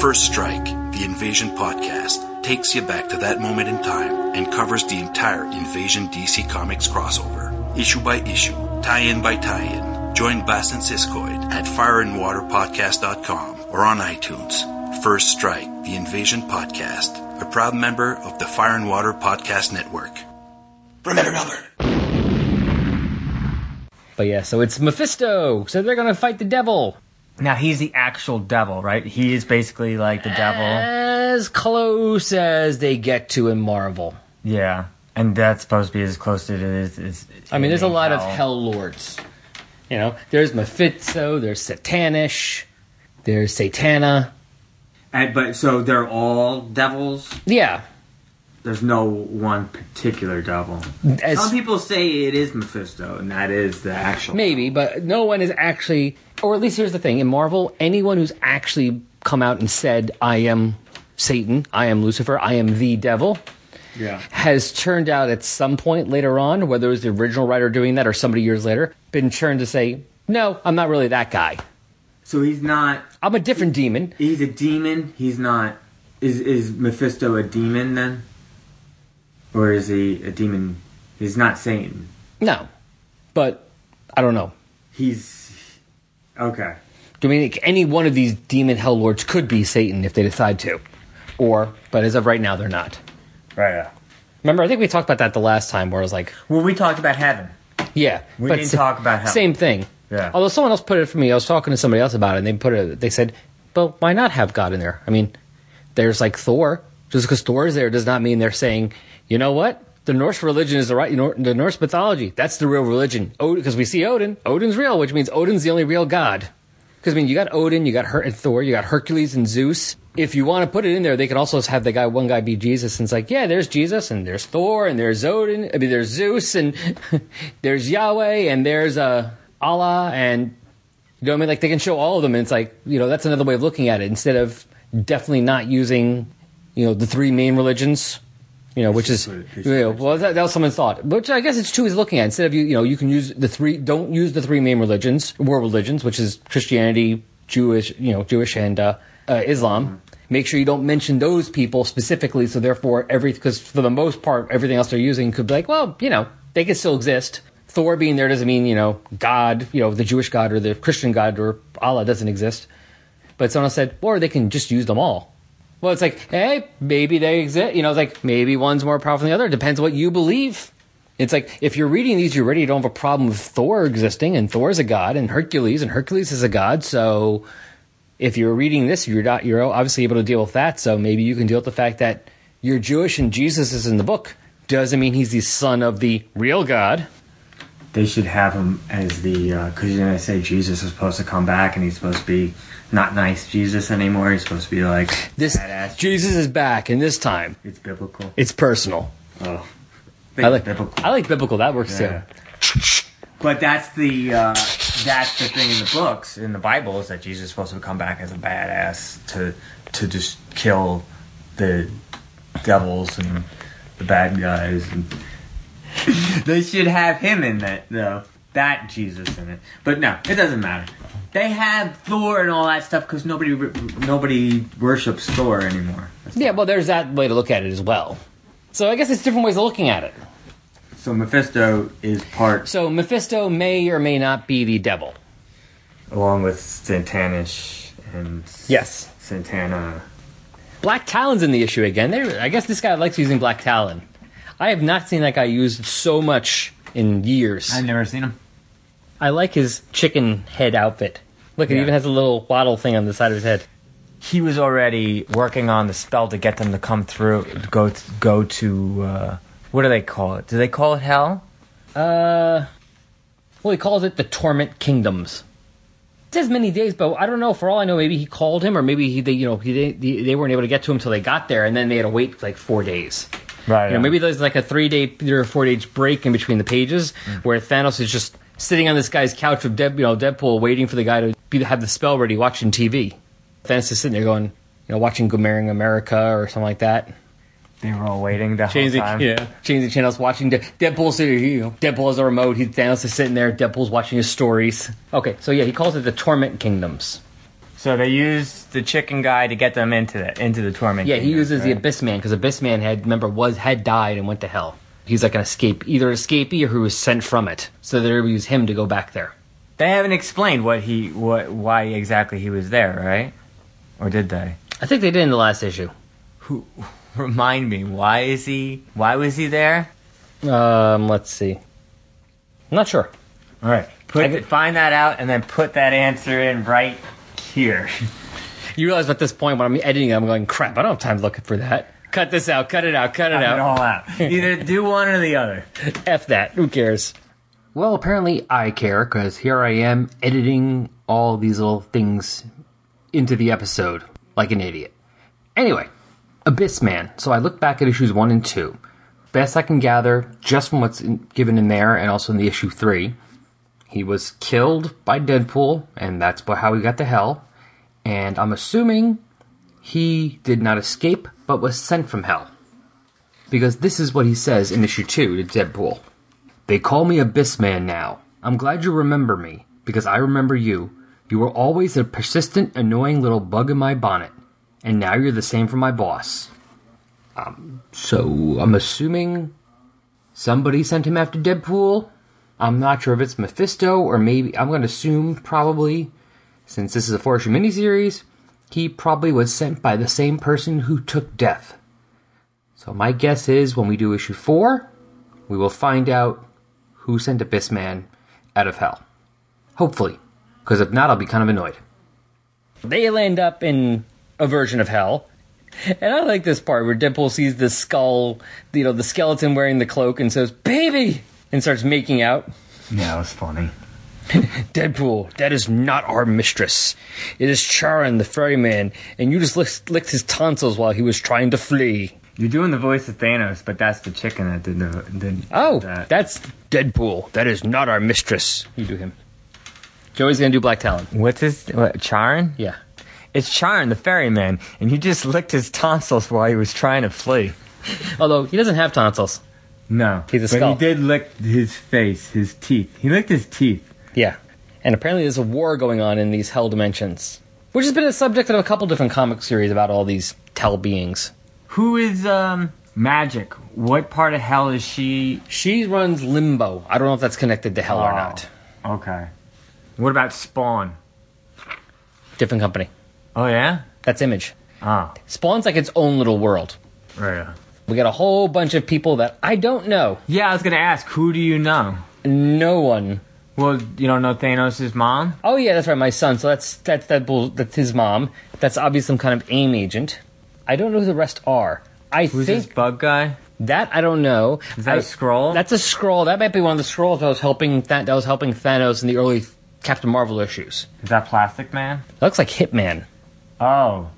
First Strike, the Invasion podcast, takes you back to that moment in time and covers the entire Invasion DC Comics crossover, issue by issue, tie in by tie in. Join Bass and Siskoid at fireandwaterpodcast.com or on iTunes. First Strike, the Invasion podcast, a proud member of the Fire and Water Podcast Network. Remember, Albert. But yeah, so it's Mephisto. So they're gonna fight the devil. Now he's the actual devil, right? He is basically like the devil. As close as they get to in Marvel. Yeah, and that's supposed to be as close to it as. as I mean, there's a in lot of hell lords. You know, there's Mephisto, there's Satannish, there's Satana. And, but so they're all devils. Yeah, There's no one particular devil. as Some people say it is Mephisto, and that is the actual. maybe, but no one is actually, or at least here's the thing: in Marvel, anyone who's actually come out and said, "I am Satan, I am Lucifer, I am the devil," Yeah. has turned out at some point later on, whether it was the original writer doing that or somebody years later, been turned to say, "No, I'm not really that guy. So he's not. I'm a different demon." He's a demon. He's not. Is is Mephisto a demon then? Or is he a demon? He's not Satan. No, but I don't know. He's okay. Do I mean, any one of these demon hell lords could be Satan if they decide to, or but as of right now, they're not. Right. Yeah. Remember, I think we talked about that the last time, where I was like, Well, we talked about heaven. yeah, We didn't sa- talk about hell. Same thing. Yeah. Although someone else put it for me, I was talking to somebody else about it, and they put it. They said, "But why not have God in there?" I mean, there's like Thor. Just because Thor is there does not mean they're saying, you know what? The Norse religion is the right. The Norse mythology. That's the real religion. Because we see Odin. Odin's real, which means Odin's the only real god. Because I mean, you got Odin, you got Her- and Thor, you got Hercules and Zeus. If you want to put it in there, they can also have the guy, one guy be Jesus, and it's like, yeah, there's Jesus, and there's Thor, and there's Odin. I mean, there's Zeus, and (laughs) there's Yahweh, and there's uh, Allah, and you know what I mean? Like they can show all of them, and it's like, you know, that's another way of looking at it. Instead of definitely not using, you know, the three main religions, you know, which is, put it- they should you know, well, that, that was someone's thought, which I guess it's two He's looking at. Instead of you, you know, you can use the three, don't use the three main religions, world religions, which is Christianity, Jewish, you know, Jewish and uh, uh, Islam. Make sure you don't mention those people specifically, so therefore every because for the most part everything else they're using could be like, well, you know, they could still exist. Thor being there doesn't mean you know God, you know, the Jewish God or the Christian God or Allah doesn't exist. But someone said, or they can just use them all. Well, it's like, hey, maybe they exist. You know, it's like maybe one's more powerful than the other. It depends what you believe. It's like if you're reading these. You don't have a problem with Thor existing, and Thor's a god, and Hercules, and Hercules is a god. So if you're reading this, you're not. You're obviously able to deal with that. So maybe you can deal with the fact that you're Jewish and Jesus is in the book. Doesn't mean he's the son of the real God. They should have him as the uh, because you know they say Jesus is supposed to come back and he's supposed to be not nice Jesus anymore. He's supposed to be like This badass. Jesus is back, and this time It's biblical. it's personal. Oh, I like biblical. I like biblical. That works Yeah. too. But that's the uh, that's the thing in the books in the Bible is that Jesus is supposed to come back as a badass to to just kill the devils and the bad guys. And (laughs) they should have him in that though. That Jesus in it. But no, it doesn't matter. They have Thor and all that stuff because nobody nobody worships Thor anymore. Yeah, well, there's that way to look at it as well. So I guess it's different ways of looking at it. So Mephisto is part So Mephisto may or may not be the devil. along with Satannish and Yes. Satana. Black Talon's in the issue again. They, I guess this guy likes using Black Talon. I have not seen that guy used so much in years. I've never seen him. I like his chicken head outfit. Look, it Yeah. even has a little waddle thing on the side of his head. he was already working on the spell to get them to come through, go to, go to uh, what do they call it? Do they call it hell? Uh, well, he calls it the Torment Kingdoms. It says many days, but I don't know. For all I know, maybe he called him, or maybe he, they, you know, he, they, they weren't able to get to him until they got there, and then they had to wait like four days. Right. You know, maybe there's like a three day or four day break in between the pages where Thanos is just sitting on this guy's couch with Dead, you know, Deadpool, waiting for the guy to be, have the spell ready, watching TV. Thanos is sitting there going, you know, watching Good Morning America or something like that. they were all waiting the whole Changing, time. yeah, changing channels, watching De- Deadpool. sitting- You know, Deadpool has a remote. He, Thanos is sitting there. Deadpool's watching his stories. Okay, so yeah, he calls it the Torment Kingdoms. So they use the chicken guy to get them into the into the torment. Kingdoms. Yeah, he uses the? Abyss Man because Abyss Man had remember was had died and went to hell. He's like an escape, either escapee or who was sent from it. So they use him to go back there. They haven't explained what he what why exactly he was there, right? Or did they? I think they did in the last issue. Who (laughs) remind me? Why is he? Why was he there? Um, let's see. I'm not sure. All right, put I could- find that out and then put that answer in right here. (laughs) You realize at this point when I'm editing, I'm going, crap. I don't have time to look for that. Cut this out. Cut it out. Cut it out. Cut it out. all out. (laughs) Either do one or the other. F that. Who cares? Well, apparently I care because here I am editing all these little things into the episode like an idiot. Anyway, Abyss Man. So I look back at issues one and two. Best I can gather, just from what's in, given in there and also in the issue three, he was killed by Deadpool, and that's how he got to hell. And I'm assuming he did not escape, but was sent from hell. Because this is what he says in issue two to Deadpool. They call me Abyss Man now. I'm glad you remember me, because I remember you. You were always a persistent, annoying little bug in my bonnet, and now you're the same for my boss. Um, so I'm assuming somebody sent him after Deadpool. I'm not sure if it's Mephisto or maybe I'm going to assume probably, since this is a four issue miniseries, he probably was sent by the same person who took Death. So my guess is when we do issue four, we will find out who sent Abyss Man out of hell. Hopefully. Because if not, I'll be kind of annoyed. They land up in a version of hell. And I like this part where Deadpool sees the skull, you know, the skeleton wearing the cloak and says, Baby! And starts making out. Yeah, it was funny. (laughs) Deadpool, that is not our mistress. It is Charon, the ferryman, and you just licked, licked his tonsils while he was trying to flee. You're doing the voice of Thanos, but that's the chicken that did the. Did Oh, that. that's Deadpool. That is not our mistress. You do him. Joey's gonna do Black Talon. What's his. What, Charon? Yeah. It's Charon, the ferryman, and you just licked his tonsils while he was trying to flee. (laughs) Although he doesn't have tonsils. No. He's a skull. but he did lick his face, his teeth. He licked his teeth. Yeah. And apparently there's a war going on in these hell dimensions. Which has been a subject of a couple different comic series about all these tell beings. Who is, um, Magik? What part of hell is she? She runs Limbo. I don't know if that's connected to hell or Oh. not. Okay. What about Spawn? Different company. Oh, yeah? That's Image. Ah. Spawn's like its own little world. Right. We got a whole bunch of people that I don't know. Yeah, I was gonna ask, who do you know? No one. Well, you don't know Thanos' mom? Oh yeah, that's right, my son. So that's that's that bull. That's his mom. That's obviously some kind of AIM agent. I don't know who the rest are. I Who's think this bug guy? that I don't know. Is that a a Skrull? That's a Skrull. That might be one of the Skrulls that was helping that, that was helping Thanos in the early Captain Marvel issues. Is that Plastic Man? That looks like Hitman. Oh.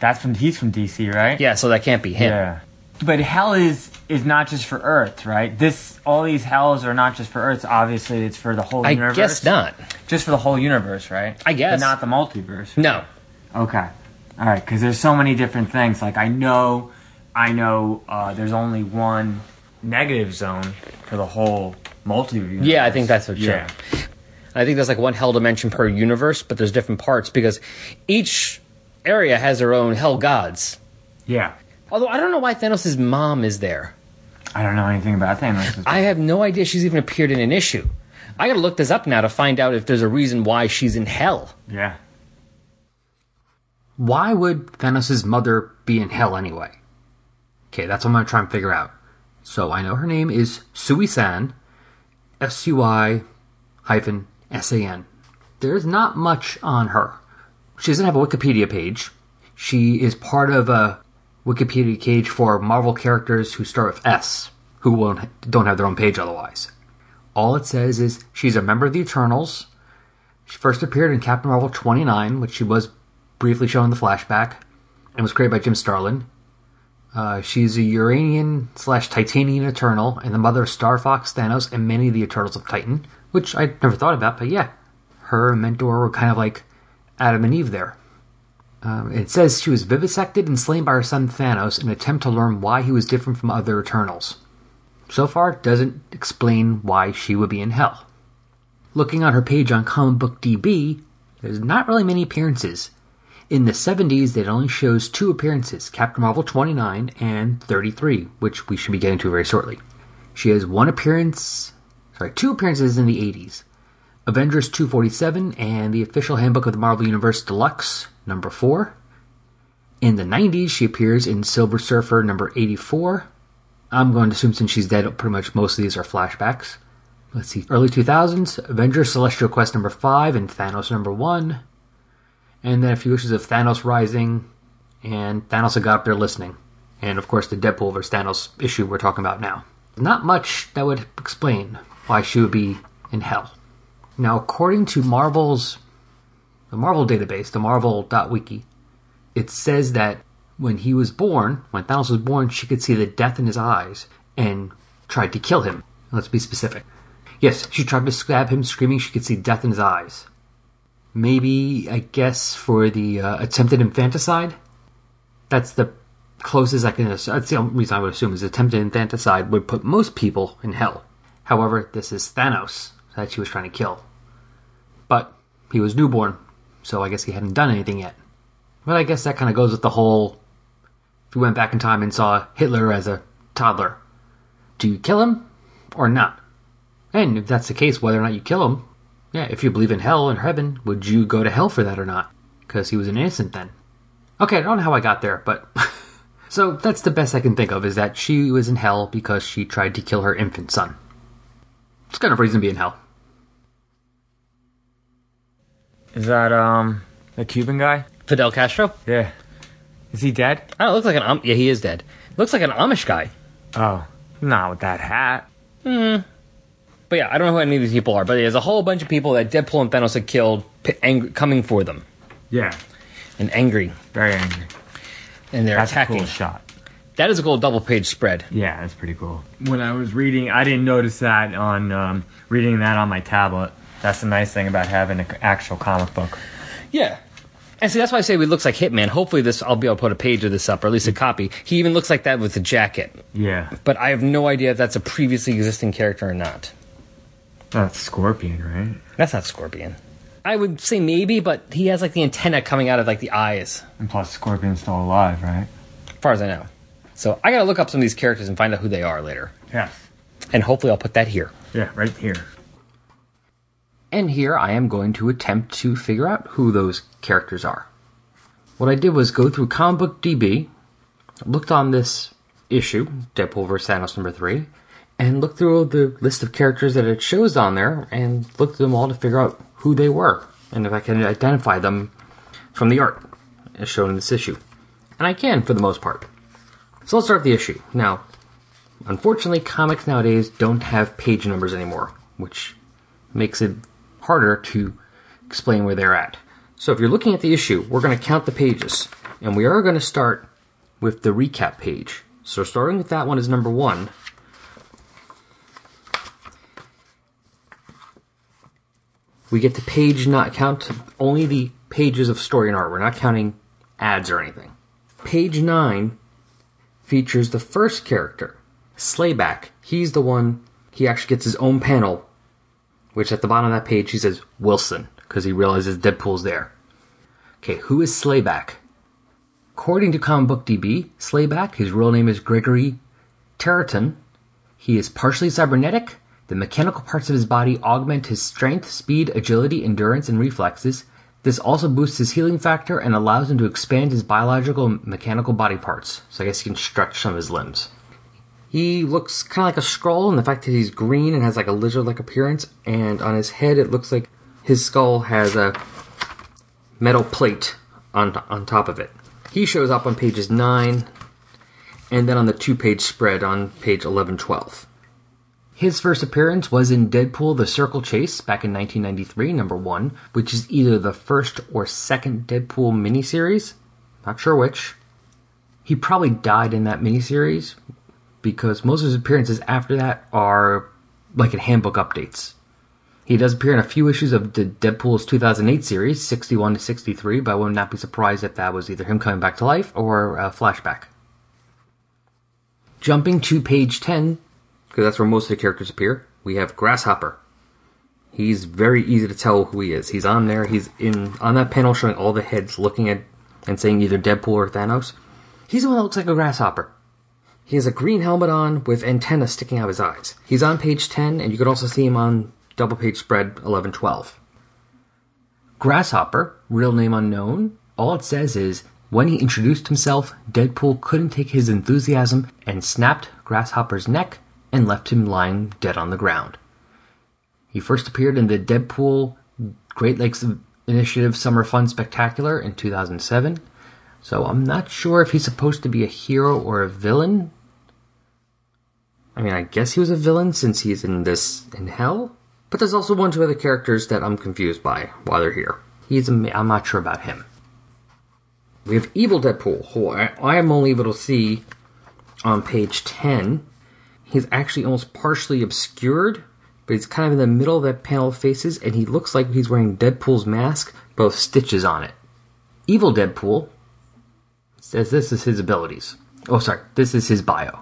That's from he's from DC, right? Yeah, so that can't be him. Yeah. But hell is is not just for Earth, right? This all these hells are not just for Earth. Obviously, it's for the whole I universe. guess not. Just for the whole universe, right? I guess. But not the multiverse. No. Okay. All right, because there's so many different things. Like I know, I know. Uh, there's only one negative zone for the whole multiverse. Yeah, I think that's what's Yeah. true. I think there's like one hell dimension per universe, but there's different parts because each area has their own hell gods. Yeah. Although I don't know why Thanos' mom is there. I don't know anything about Thanos. I have no idea she's even appeared in an issue. I gotta look this up now to find out if there's a reason why she's in hell. yeah. Why would Thanos' mother be in hell anyway? Okay, that's what I'm gonna try and figure out. So I know her name is Sui San, S U I hyphen S A N. There's not much on her. She doesn't have a Wikipedia page. She is part of a Wikipedia page for Marvel characters who start with S, who won't, don't have their own page otherwise. All it says is she's a member of the Eternals. She first appeared in Captain Marvel 29, which she was briefly shown in the flashback, and was created by Jim Starlin. Uh, she's a Uranian slash Titanian Eternal and the mother of Star Fox, Thanos, and many of the Eternals of Titan, which I never thought about, but yeah, her mentor were kind of like Adam and Eve there. Um, it says she was vivisected and slain by her son Thanos in an attempt to learn why he was different from other Eternals. So far, it doesn't explain why she would be in hell. Looking on her page on Comic Book DB, there's not really many appearances. In the 70s, it only shows two appearances Captain Marvel 29 and 33, which we should be getting to very shortly. She has one appearance, sorry, two appearances in the 80s Avengers 247 and the official handbook of the Marvel Universe Deluxe, number 4. In the 90s, she appears in Silver Surfer number 84. I'm going to assume since she's dead, pretty much most of these are flashbacks. Let's see, early 2000s, Avengers Celestial Quest number 5 and Thanos number 1. And then a few issues of Thanos Rising and Thanos got up there listening. And of course, the Deadpool vs. Thanos issue we're talking about now. Not much that would explain why she would be in hell. Now, according to Marvel's the Marvel database, the Marvel.wiki, it says that when he was born, when Thanos was born, she could see the death in his eyes and tried to kill him. Let's be specific. Yes, she tried to stab him, screaming she could see death in his eyes. Maybe, I guess, for the uh, attempted infanticide? That's the closest I can. That's the only reason I would assume is attempted infanticide would put most people in hell. However, this is Thanos that she was trying to kill. But he was newborn, so I guess he hadn't done anything yet. But I guess that kind of goes with the whole. If you went back in time and saw Hitler as a toddler, do you kill him or not? And if that's the case, whether or not you kill him, yeah, if you believe in hell and heaven, would you go to hell for that or not? Because he was an innocent then. Okay, I don't know how I got there, but. (laughs) so that's the best I can think of is that she was in hell because she tried to kill her infant son. It's kind of reason to be in hell. Is that um the Cuban guy? Fidel Castro? Yeah. Is he dead? Oh, looks like an um. yeah, he is dead. Looks like an Amish guy. Oh, not with that hat. Hmm. But yeah, I don't know who any of these people are, but there's a whole bunch of people that Deadpool and Thanos had killed, p- ang- coming for them Yeah, and angry, very angry. and they're That's attacking. a cool shot. That is a cool double page spread. Yeah, that's pretty cool. When I was reading, I didn't notice that on um, reading that on my tablet. That's the nice thing about having an actual comic book. Yeah. And see, that's why I say he looks like Hitman. Hopefully, this I'll be able to put a page of this up, or at least a copy. He even looks like that with the jacket, Yeah, but I have no idea if that's a previously existing character or not. that's Scorpion, right? That's not Scorpion. I would say maybe, but he has like the antenna coming out of like the eyes, And plus, Scorpion's still alive, right? as far as I know. So I gotta look up some of these characters and find out who they are later. Yeah. And hopefully, I'll put that here. Yeah, right here. And here I am going to attempt to figure out who those characters are. What I did was go through Comic Book DB, looked on this issue, Deadpool vs. Thanos number 3, and looked through the list of characters that it shows on there and looked at them all to figure out who they were and if I can identify them from the art as shown in this issue. And I can for the most part. So let's start with the issue. Now, unfortunately, comics nowadays don't have page numbers anymore, which makes it harder to explain where they're at. So if you're looking at the issue, we're going to count the pages, and we are going to start with the recap page. So starting with that one is number one. We get the page not count only the pages of story and art. We're not counting ads or anything. Page nine features the first character, Slayback. He's the one. He actually gets his own panel which at the bottom of that page he says Wilson because he realizes Deadpool's there. Okay, who is Slayback? According to Comic Book DB, Slayback, his real name is Gregory Terraton. He is partially cybernetic. The mechanical parts of his body augment his strength, speed, agility, endurance, and reflexes. This also boosts his healing factor and allows him to expand his biological and mechanical body parts. So I guess he can stretch some of his limbs. He looks kind of like a Skrull and the fact that he's green and has like a lizard-like appearance, and on his head it looks like his skull has a metal plate on on top of it. He shows up on pages nine, and then on the two-page spread on page 11, 12. His first appearance was in Deadpool: The Circle Chase back in 1993, number one, which is either the first or second Deadpool miniseries. Not sure which. He probably died in that miniseries because most of his appearances after that are like in handbook updates. He does appear in a few issues of the Deadpool's 2008 series, 61 to 63, but I would not be surprised if that was either him coming back to life or a flashback. Jumping to page 10, because that's where most of the characters appear, we have Grasshopper. He's very easy to tell who he is. He's on there, he's in on that panel showing all the heads looking at and saying either Deadpool or Thanos. He's the one that looks like a grasshopper. He has a green helmet on with antennas sticking out of his eyes. He's on page 10, and you can also see him on double page spread 11 12. Grasshopper, real name unknown, all it says is when he introduced himself, Deadpool couldn't take his enthusiasm and snapped Grasshopper's neck and left him lying dead on the ground. He first appeared in the Deadpool Great Lakes Initiative Summer Fun Spectacular in 2007. So I'm not sure if he's supposed to be a hero or a villain. I mean, I guess he was a villain since he's in this in hell. But there's also one two other characters that I'm confused by while they're here. He's I'm not sure about him. We have Evil Deadpool, who I, I am only able to see on page 10. He's actually almost partially obscured, but he's kind of in the middle of that panel of faces, and he looks like he's wearing Deadpool's mask, both stitches on it. Evil Deadpool says this is his abilities. Oh, sorry, this is his bio.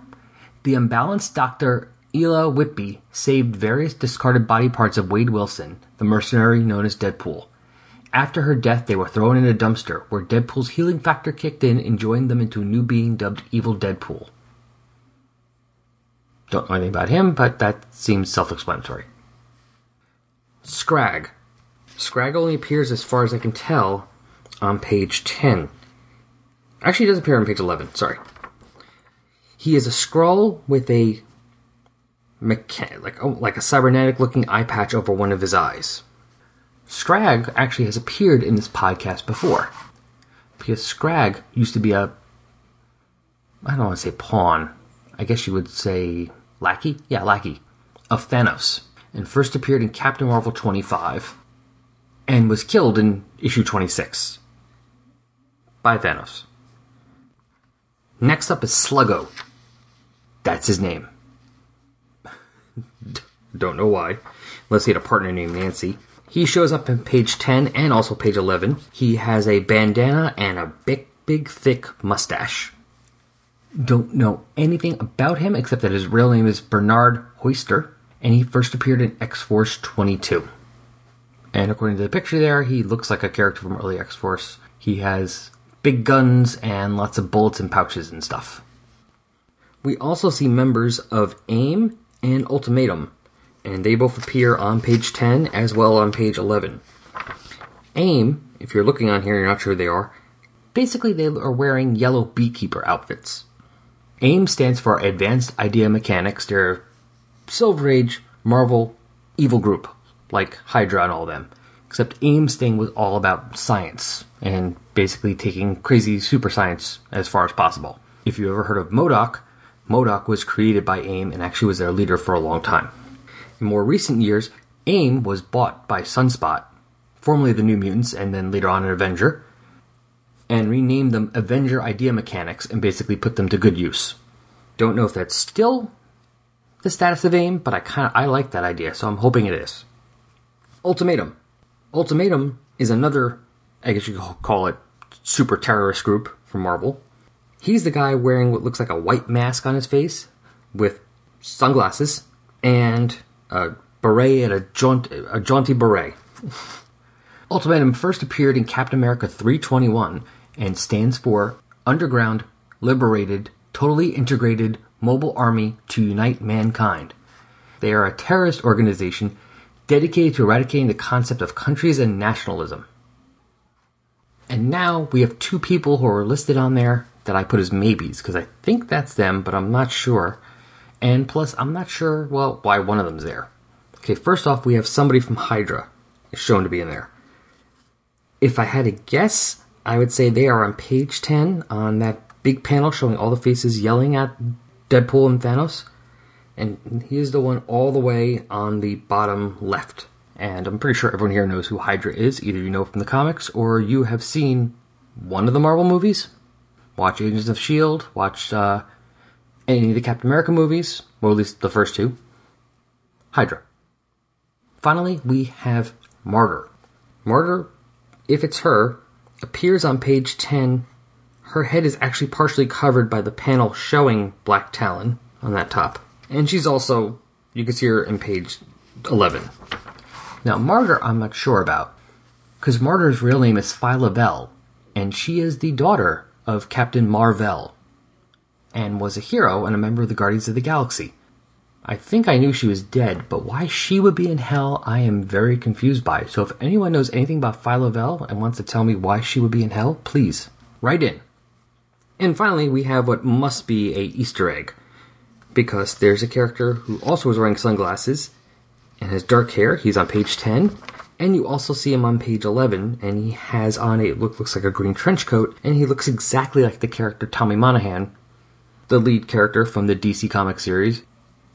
The unbalanced Dr. Ela Whitby saved various discarded body parts of Wade Wilson, the mercenary known as Deadpool. After her death, they were thrown in a dumpster, where Deadpool's healing factor kicked in and joined them into a new being dubbed Evil Deadpool. Don't know anything about him, but that seems self explanatory. Scrag. Scrag only appears, as far as I can tell, on page 10. Actually, he does appear on page 11, sorry. He is a Skrull with a mecha- like oh, like a cybernetic looking eye patch over one of his eyes. Scrag actually has appeared in this podcast before. Because Scrag used to be a I don't want to say pawn. I guess you would say lackey? Yeah, lackey of Thanos. and first appeared in Captain Marvel 25 and was killed in issue 26 by Thanos. Next up is Sluggo. That's his name. (laughs) Don't know why, unless he had a partner named Nancy. He shows up in page 10 and also page 11. He has a bandana and a big, big, thick mustache. Don't know anything about him except that his real name is Bernard Hoyster, and he first appeared in X Force 22. And according to the picture there, he looks like a character from early X Force. He has big guns and lots of bullets and pouches and stuff. We also see members of AIM and Ultimatum, and they both appear on page 10 as well on page 11. AIM, if you're looking on here, and you're not sure who they are. Basically, they are wearing yellow beekeeper outfits. AIM stands for Advanced Idea Mechanics. They're Silver Age Marvel evil group, like Hydra and all them. Except AIM's thing was all about science and basically taking crazy super science as far as possible. If you ever heard of MODOK, MODOK was created by AIM and actually was their leader for a long time. In more recent years, AIM was bought by Sunspot, formerly the New Mutants and then later on an Avenger, and renamed them Avenger Idea Mechanics and basically put them to good use. Don't know if that's still the status of AIM, but I kind of I like that idea, so I'm hoping it is. Ultimatum. Ultimatum is another, I guess you could call it, super terrorist group from Marvel. He's the guy wearing what looks like a white mask on his face with sunglasses and a beret and a, jaunt, a jaunty beret. (laughs) Ultimatum first appeared in Captain America 321 and stands for Underground, Liberated, Totally Integrated Mobile Army to Unite Mankind. They are a terrorist organization dedicated to eradicating the concept of countries and nationalism. And now we have two people who are listed on there that I put as maybes because I think that's them, but I'm not sure. And plus, I'm not sure, well, why one of them's there. Okay, first off, we have somebody from Hydra shown to be in there. If I had to guess, I would say they are on page 10 on that big panel showing all the faces yelling at Deadpool and Thanos. And he is the one all the way on the bottom left. And I'm pretty sure everyone here knows who Hydra is. Either you know from the comics or you have seen one of the Marvel movies. Watch Agents of S.H.I.E.L.D., watch uh, any of the Captain America movies, or at least the first two. Hydra. Finally, we have Martyr. Martyr, if it's her, appears on page 10. Her head is actually partially covered by the panel showing Black Talon on that top. And she's also, you can see her in page 11. Now, Martyr, I'm not sure about, because Martyr's real name is Phyla Vell, and she is the daughter of Captain Marvel, and was a hero and a member of the Guardians of the Galaxy. I think I knew she was dead, but why she would be in hell, I am very confused by. So if anyone knows anything about Phyla Vell and wants to tell me why she would be in hell, please, write in. And finally, we have what must be a Easter egg, because there's a character who also is wearing sunglasses and has dark hair. He's on page 10. And you also see him on page 11, and he has on a look looks like a green trench coat, and he looks exactly like the character Tommy Monaghan, the lead character from the DC comic series.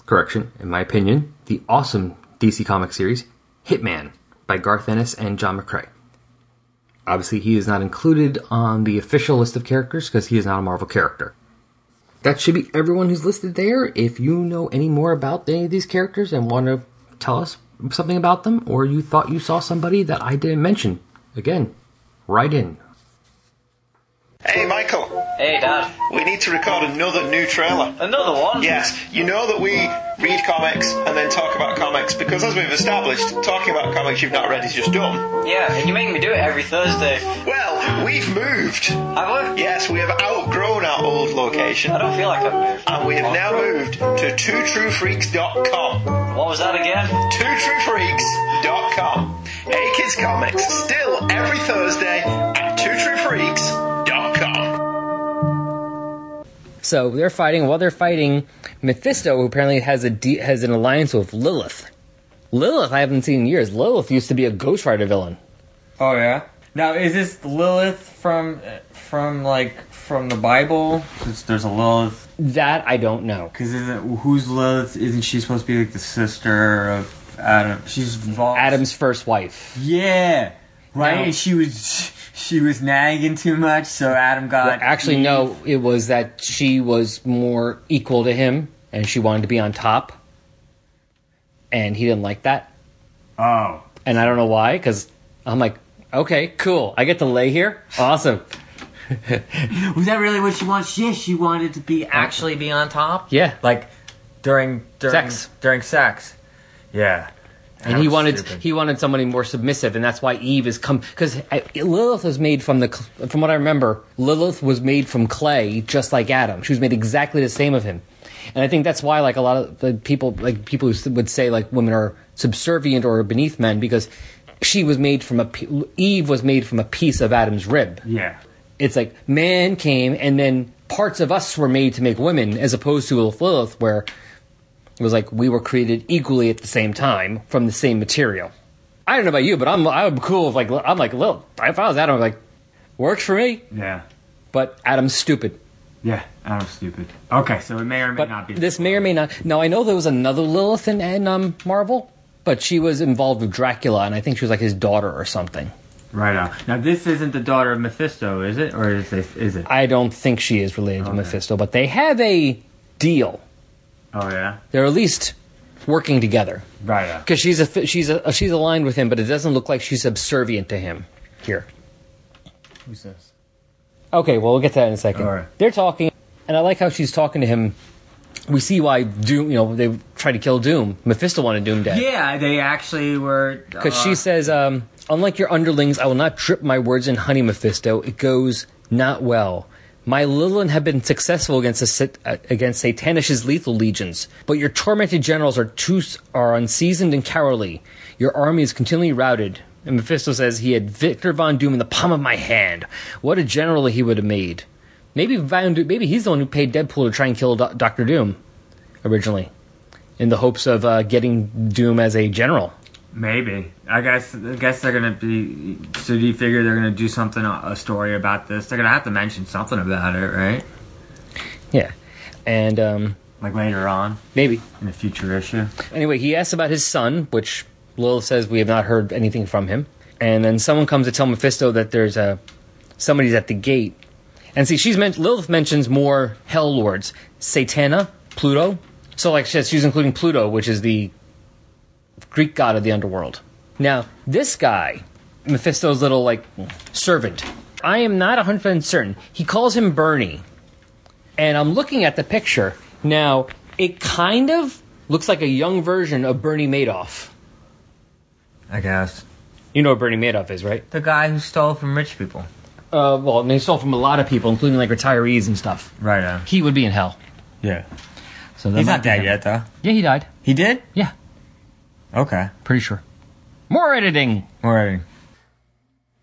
Correction, in my opinion, the awesome DC comic series, Hitman, by Garth Ennis and John McCrea. Obviously, he is not included on the official list of characters because he is not a Marvel character. That should be everyone who's listed there. If you know any more about any of these characters and want to tell us something about them, or you thought you saw somebody that I didn't mention, again, write in. Hey, Michael. Hey, Dad. We need to record another new trailer. Another one? Yes. You know that we read comics and then talk about comics because, as we've established, talking about comics you've not read is just dumb. Yeah, and you make me do it every Thursday. Well, we've moved. Have we? Yes, we have outgrown our old location. I don't feel like I've moved. And we have now moved to twotruefreaks.com. What was that again? twotruefreaks.com. Hey Kids Comics, still every Thursday at twotruefreaks.com. So they're fighting. While they're fighting, Mephisto who apparently has a de- has an alliance with Lilith. Lilith, I haven't seen in years. Lilith used to be a Ghost Rider villain. Oh yeah. Now is this Lilith from from like from the Bible? 'Cause there's a Lilith. That I don't know. Because isn't who's Lilith? Isn't she supposed to be like the sister of Adam. She's Adam's first wife. Yeah, right. Now- And she was she was nagging too much, so Adam got. Well, actually, Eve. no. It was that she was more equal to him, and she wanted to be on top, and he didn't like that. Oh, And I don't know why, because I'm like, okay, cool. I get to lay here. Awesome. (laughs) was that really what she wants? Yeah, she wanted to be actually be on top. Yeah. like during during Sex. during sex. Yeah, And That he wanted stupid. he wanted somebody more submissive, and that's why Eve is come because uh, Lilith was made from the from what I remember, Lilith was made from clay, just like Adam. She was made exactly the same of him, and I think that's why like a lot of the people like people who would say like women are subservient or beneath men because she was made from a Eve was made from a piece of Adam's rib. yeah. It's like man came and then parts of us were made to make women, as opposed to Lilith, where it was like we were created equally at the same time from the same material. I don't know about you, but I'm I'm cool with like I'm like Lilith. If I was Adam, I'm like works for me. Yeah. But Adam's stupid. Yeah, Adam's stupid. Okay, so it may or may But not be. this may or may not. Now I know there was another Lilith in, in um, Marvel, but she was involved with Dracula, and I think she was like his daughter or something. right on. Now this isn't the daughter of Mephisto, is it, or is it? Is it? I don't think she is related to Mephisto, but they have a deal. Oh yeah. They're at least working together. Right. Because she's a she's a she's aligned with him, but it doesn't look like she's subservient to him here. Who's this? Okay, well we'll get to that in a second. All right. They're talking, and I like how she's talking to him. We see why Doom, you know, they tried to kill Doom. Mephisto wanted Doom dead Yeah, they actually were. because uh, she says, um, "Unlike your underlings, I will not trip my words in honey, Mephisto. It goes not well." My Lilin have been successful against Sat- uh, against Satannish's lethal legions, but your tormented generals are too are unseasoned and cowardly. Your army is continually routed. And Mephisto says he had Victor Von Doom in the palm of my hand. What a general he would have made. Maybe Von Doom, maybe he's the one who paid Deadpool to try and kill Do- Doctor Doom originally, in the hopes of uh, getting Doom as a general. Maybe. I guess. I guess they're gonna be. So do you figure they're gonna do something, a story about this? They're gonna have to mention something about it, right? Yeah, and um, Like later on maybe in a future issue. Anyway, he asks about his son, which Lilith says we have not heard anything from him. And then someone comes to tell Mephisto that there's a somebody's at the gate. And see, she's meant Lilith mentions more hell lords, Satana, Pluto. So like she says, she's including Pluto, which is the Greek god of the underworld. Now, this guy, Mephisto's little like servant, I am not 100% certain. He calls him Bernie. And I'm looking at the picture. Now, it kind of looks like a young version of Bernie Madoff. I guess. You know what Bernie Madoff is, right? The guy who stole from rich people. Uh, well, and he stole from a lot of people, including like retirees and stuff. Right on. He would be in hell. Yeah. So that He's might not be dead him. yet, though. Yeah, he died. He did? Yeah, Okay. pretty sure. More editing. More editing.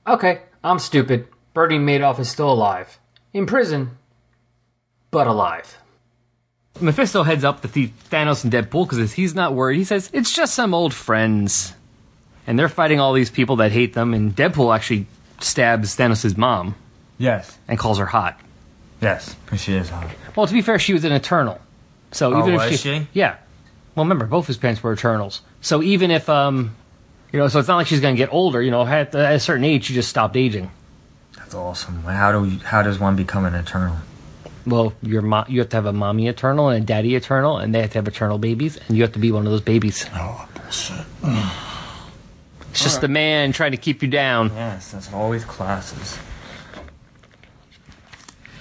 Okay, I'm stupid. Bernie Madoff is still alive. In prison, but alive. Mephisto heads up to the Thanos and Deadpool because he's not worried. He says, it's just some old friends. And they're fighting all these people that hate them, and Deadpool actually stabs Thanos' mom Yes. and calls her hot. Yes. She is hot. Well, to be fair, she was an Eternal. So Oh, even if was she, she? Yeah. Well, remember, both his parents were Eternals. So even if, um, you know, so it's not like she's going to get older. You know, at, at a certain age, she just stopped aging. That's awesome. How do we, how does one become an eternal? Well, your mo- you have to have a mommy eternal and a daddy eternal, and they have to have eternal babies, and you have to be one of those babies. Oh bullshit. It's just the man trying to keep you down. Yes, that's always classes.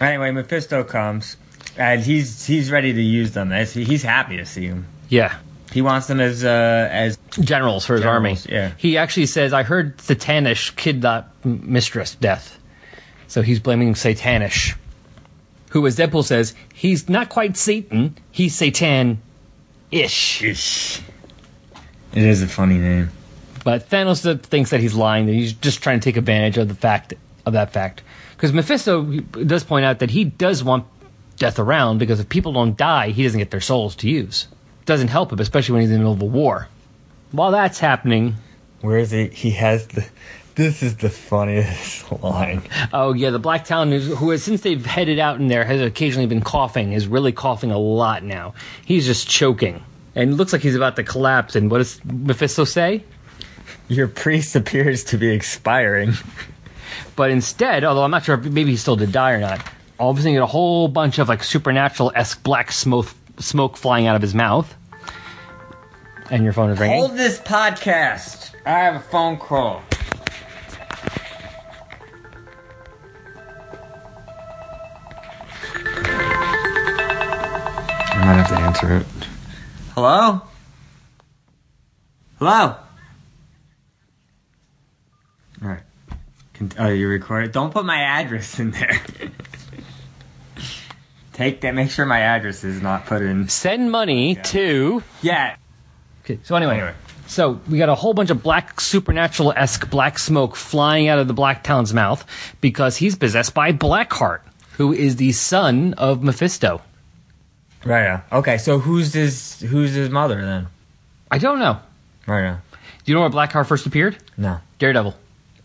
Anyway, Mephisto comes, and he's he's ready to use them. He's happy to see them. Yeah, He wants them as uh, as generals for his Generals, army. yeah. He actually says, "I heard Satannish kidnap mistress death," so he's blaming Satannish, who, as Deadpool says, he's not quite Satan. He's Satan-ish. ish. It is a funny name. But Thanos thinks that he's lying. That he's just trying to take advantage of the fact of that fact. Because Mephisto does point out that he does want death around because if people don't die, he doesn't get their souls to use. Doesn't help him, especially when he's in the middle of a war. While that's happening, Where is he? He has the. This is the funniest (laughs) line. oh yeah, the Black Talon, who's- who has since they've headed out in there has occasionally been coughing, is really coughing a lot now. He's just choking. and it looks like he's about to collapse. And what does Mephisto say? Your priest appears to be expiring. (laughs) But instead, although I'm not sure if maybe he still did die or not, all of a sudden you get a whole bunch of like supernatural esque black smoke smoke flying out of his mouth. And your phone is ringing. Hold this podcast. I have a phone call. I might have to answer it. Hello? Hello? Alright. Can, oh, you record it? Don't put my address in there. (laughs) Take that. Make sure my address is not put in. Send money to. Yeah. Okay, so anyway, so we got a whole bunch of black supernatural esque black smoke flying out of the Black Talon's mouth because he's possessed by Blackheart, who is the son of Mephisto. Right. Yeah. Okay. So who's his Who's his mother then? I don't know. Right. Yeah. Do you know where Blackheart first appeared? No. Daredevil.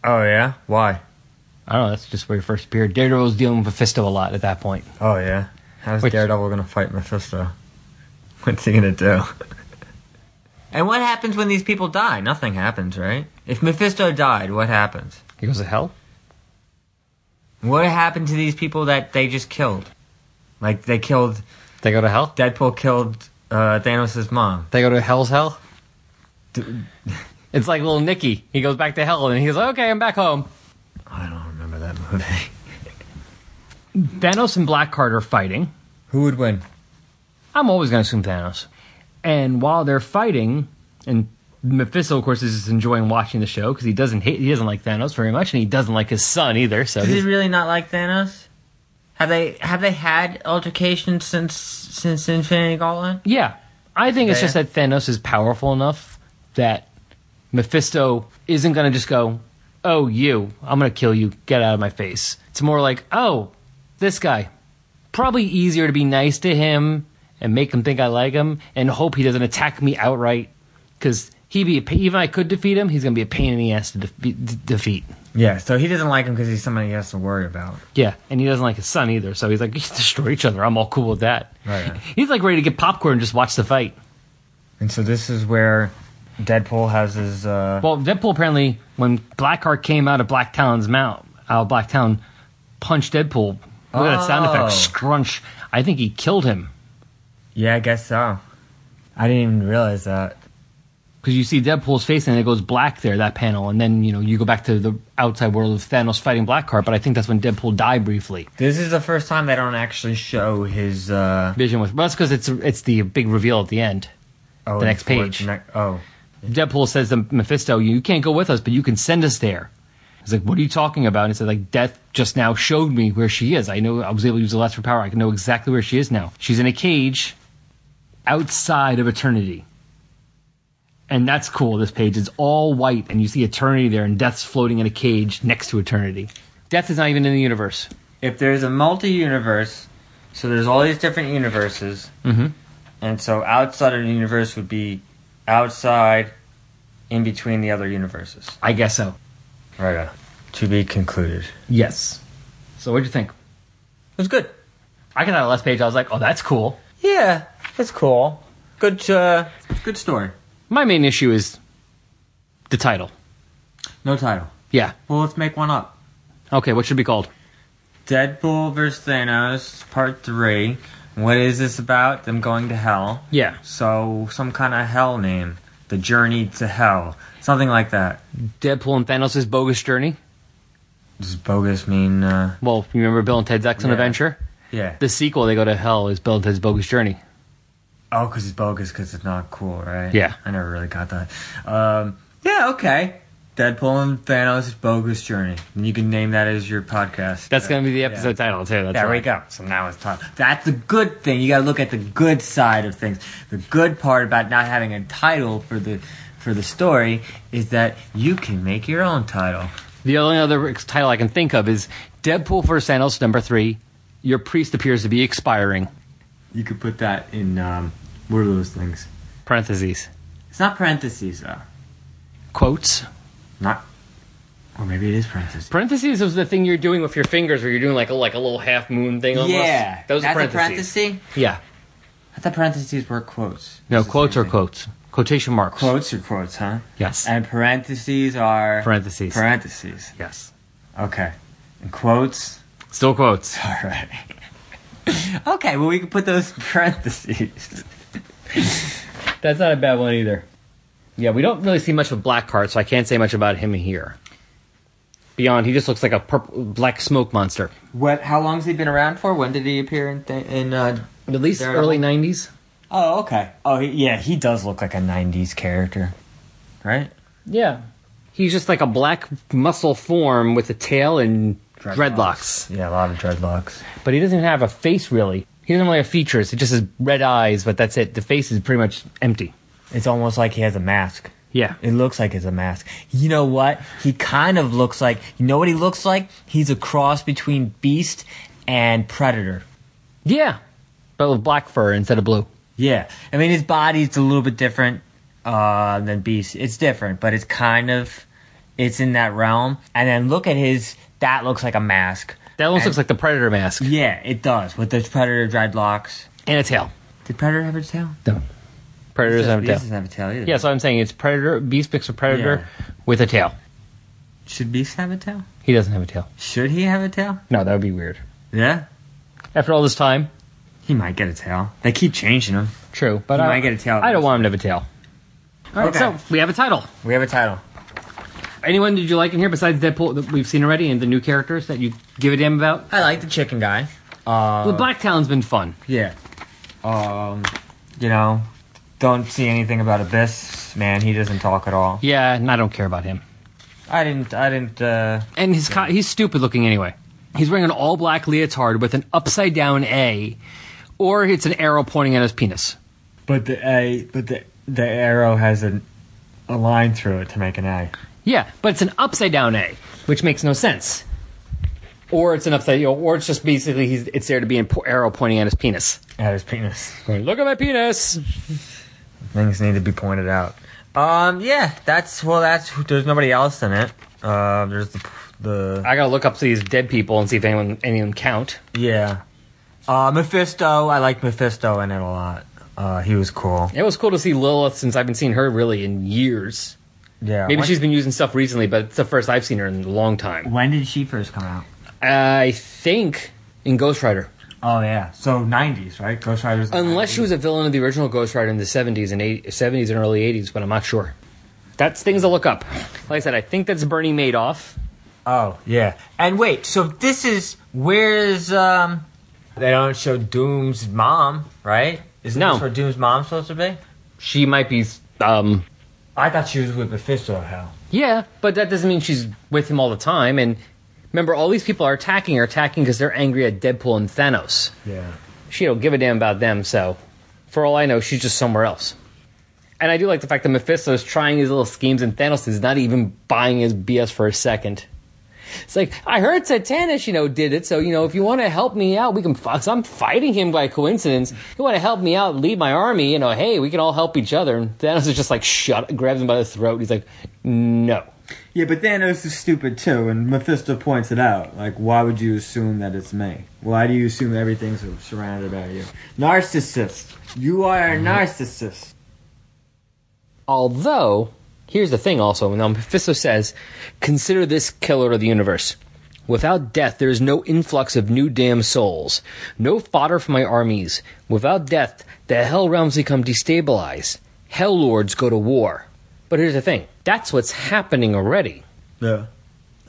Oh yeah. Why? I don't know. That's just where he first appeared. Daredevil was dealing with Mephisto a lot at that point. Oh yeah. How's Which- Daredevil gonna fight Mephisto? (laughs) What's he gonna do? (laughs) and what happens when these people die? Nothing happens, right? If Mephisto died, what happens? He goes to hell. What happened to these people that they just killed? Like they killed. They go to hell. Deadpool killed uh, Thanos' mom. They go to hell's hell. (laughs) It's like little Nicky. He goes back to hell and he's like, "Okay, I'm back home." I don't remember that movie. Thanos and Blackheart are fighting. Who would win? I'm always going to assume Thanos. And while they're fighting, and Mephisto, of course, is just enjoying watching the show because he doesn't hate, he doesn't like Thanos very much, and he doesn't like his son either. So Does he he's- really not like Thanos? Have they have they had altercations since since Infinity Gauntlet? yeah, I think it's just that Thanos is powerful enough that Mephisto isn't going to just go, "Oh, you, I'm going to kill you. Get out of my face." It's more like, "Oh, this guy." Probably easier to be nice to him and make him think I like him and hope he doesn't attack me outright because he be a, even if I could defeat him, he's going to be a pain in the ass to defe- de- defeat. Yeah, so he doesn't like him because he's somebody he has to worry about. Yeah, and he doesn't like his son either, so he's like, (laughs) "You destroy each other. I'm all cool with that." Right. (laughs) He's like ready to get popcorn and just watch the fight. And so this is where Deadpool has his. Uh, Well, Deadpool apparently, when Blackheart came out of Black Talon's mouth, out of Blacktown, punched Deadpool. Look at that sound Oh. effect, scrunch. I think he killed him yeah, I guess so. I didn't even realize that. because you see Deadpool's face and it goes black there, that panel, and then you know you go back to the outside world of Thanos fighting Blackheart. But I think that's when Deadpool died briefly. This is the first time they don't actually show his. Uh, Vision with. well, that's because it's it's the big reveal at the end. oh, The next page. ne- oh, Deadpool says to Mephisto, "You can't go with us, but you can send us there." He's like, "What are you talking about?" And he said, "Like Death just now showed me where she is. I know I was able to use the Last for Power. I can know exactly where she is now. She's in a cage outside of Eternity." And that's cool. This page is all white, and you see Eternity there, and Death's floating in a cage next to Eternity. Death is not even in the universe. if there's a multi-universe, so there's all these different universes, Mhm. and so outside of the universe would be outside, in between the other universes. I guess so. Right. To be concluded. Yes. So what'd you think? It was good. I got out of last page. I was like, "Oh, that's cool." Yeah, it's cool. Good. Uh, good story. My main issue is the title. No title. Yeah. Well, let's make one up. Okay. What should it be called? Deadpool vs Thanos, Part Three. What is this about? Them going to hell. Yeah. So some kind of hell name. The Journey to Hell. Something like that. Deadpool and Thanos' bogus journey. Does bogus mean? Uh, Well, you remember Bill and Ted's Excellent Yeah. Adventure? yeah. The sequel, they go to hell, is Bill and Ted's bogus journey. Oh, because it's bogus because it's not cool, right? Yeah. I never really got that. Um, yeah, okay. Deadpool and Thanos' bogus journey. And you can name that as your podcast. That's going to be the episode title, too. That's there we go. So now it's time. That's the good thing. You got to look at the good side of things. The good part about not having a title for the for the story is that you can make your own title. The only other title I can think of is Deadpool vs. Thanos, number three. Your priest appears to be expiring. You could put that in um, what are those things? Parentheses. It's not parentheses though. Quotes. Not. Or maybe it is parentheses. Parentheses is the thing you're doing with your fingers where you're doing like a, like a little half moon thing almost. Yeah, Those are that's a parentheses. parenthesis. Yeah. I thought parentheses were quotes. No, quotes are quotes. Quotation marks. Quotes are quotes, huh? Yes. And parentheses are Parentheses. parentheses. yes. Okay. And quotes. Still quotes. (laughs) All right. okay, well we can put those parentheses. That's not a bad one either. Yeah, we don't really see much of Blackheart, so I can't say much about him here. Beyond, he just looks like a purple, black smoke monster. What? How long has he been around for? When did he appear in? Th- in uh, At least Daredevil? early '90s. oh, okay. Oh, yeah, he does look like a '90s character, right? Yeah, he's just like a black muscle form with a tail and dreadlocks. Yeah, a lot of dreadlocks. But he doesn't even have a face really. He doesn't really have features. It just has red eyes, but that's it. The face is pretty much empty. It's almost like he has a mask. Yeah. It looks like it's a mask. You know what? He kind of looks like. You know what he looks like? He's a cross between Beast and Predator. Yeah. But with black fur instead of blue. Yeah, I mean his body's a little bit different uh, than Beast. It's different, but it's kind of it's in that realm. And then look at his. That looks like a mask. That almost And- looks like the predator mask Yeah, it does with the Predator dreadlocks. and a tail. Did Predator have a tail? No. Predator doesn't have a tail. doesn't have a tail either. Yeah, so I'm saying it's predator. Beast picks a predator with a tail. Should Beast have a tail? He doesn't have a tail. Should he have a tail? No, that would be weird. Yeah, After all this time, he might get a tail. They keep changing him. true. But He I might get a tail. I don't want him to have a tail. All right, Okay. so we have a title. We have a title. Anyone did you like in here besides Deadpool that we've seen already and the new characters that you give a damn about? I like the chicken guy. Uh, well, Black Talon's been fun. Yeah. Um, you know, don't see anything about Abyss. Man, he doesn't talk at all. Yeah, and I don't care about him. I didn't. I didn't. uh And his co- he's stupid looking anyway. He's wearing an all black leotard with an upside down A, or it's an arrow pointing at his penis. But the A. But the the arrow has a a line through it to make an A. Yeah, but it's an upside down A, which makes no sense. Or it's an upside, or it's just basically he's, it's there to be an arrow pointing at his penis. At his penis. Going, Look at my penis. Things need to be pointed out. Um. Yeah. That's well. That's there's nobody else in it. Uh. There's the the I gotta look up to these dead people and see if anyone any of them count. yeah. Uh. Mephisto. I like Mephisto in it a lot. Uh. He was cool. It was cool to see Lilith since I've been seeing her really in years. Yeah. Maybe when, she's been using stuff recently, but it's the first I've seen her in a long time. When did she first come out? I think in Ghost Rider. Oh yeah. So 90s, right? Ghost Rider's. Unless 90s. she was a villain of the original Ghost Rider in the 70s and 80, 70s and early 80s, but I'm not sure. That's things to look up. Like I said, I think that's Bernie Madoff. Oh yeah. And wait. So this is where's um. They don't show Doom's mom, right? Isn't No. this where Doom's mom's supposed to be? She might be, um, I thought she was with Mephisto. Hell. yeah, but that doesn't mean she's with him all the time. And remember, all these people are attacking are attacking because they're angry at Deadpool and Thanos. Yeah. She don't give a damn about them, so for all I know, she's just somewhere else. And I do like the fact that Mephisto is trying his little schemes and Thanos is not even buying his BS for a second. It's like, I heard Satannish, you know, did it, so, you know, if you want to help me out, we can, I'm fighting him by coincidence. You want to help me out, lead my army, you know, hey, we can all help each other. And Thanos is just like, shut, grabs him by the throat. He's like, no. Yeah, but Thanos is stupid too, and Mephisto points it out. Like, why would you assume that it's me? Why do you assume everything's surrounded by you? Narcissist. You are a mm-hmm. narcissist. Although, here's the thing also, now Mephisto says, consider this killer of the universe. Without death, there is no influx of new damned souls, no fodder for my armies. Without death, the hell realms become destabilized. Hell lords go to war. But here's the thing that's what's happening already. Yeah.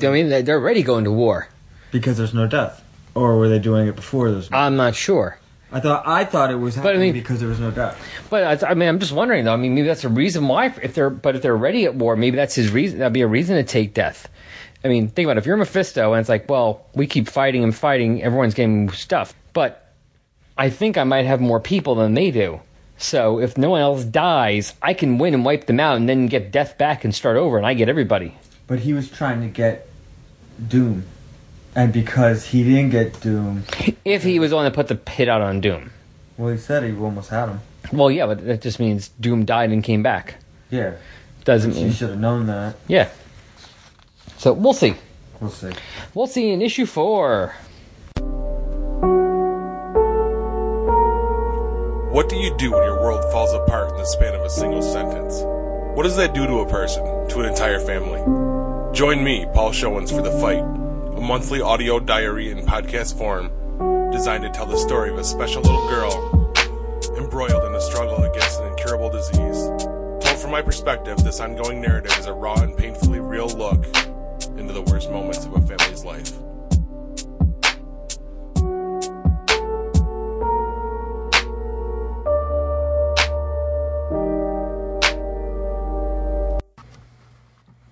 I mean, they're already going to war. Because there's no death. Or were they doing it before there's no I'm not sure. I thought I thought it was I happening mean- because there was no death. But I, I mean, I'm just wondering though. I mean, maybe that's a reason why. If they're, but if they're already at war, maybe that's his reason. That'd be a reason to take death. I mean, think about it. If you're Mephisto and it's like, well, we keep fighting and fighting, everyone's getting stuff. But I think I might have more people than they do. So if no one else dies, I can win and wipe them out, and then get death back and start over, and I get everybody. But he was trying to get Doom. And because he didn't get Doom, (laughs) If he was the one that put the pit out on Doom. well, he said he almost had him. Well, yeah, but that just means Doom died and came back. Yeah. Doesn't He should have known that. Yeah. So we'll see. We'll see. We'll see in issue four. What do you do when your world falls apart in the span of a single sentence? What does that do to a person, to an entire family? Join me, Paul Showens, for The Fight, a monthly audio diary in podcast form designed to tell the story of a special little girl embroiled in a struggle against an incurable disease. Told from my perspective, this ongoing narrative is a raw and painfully real look into the worst moments of a family's life.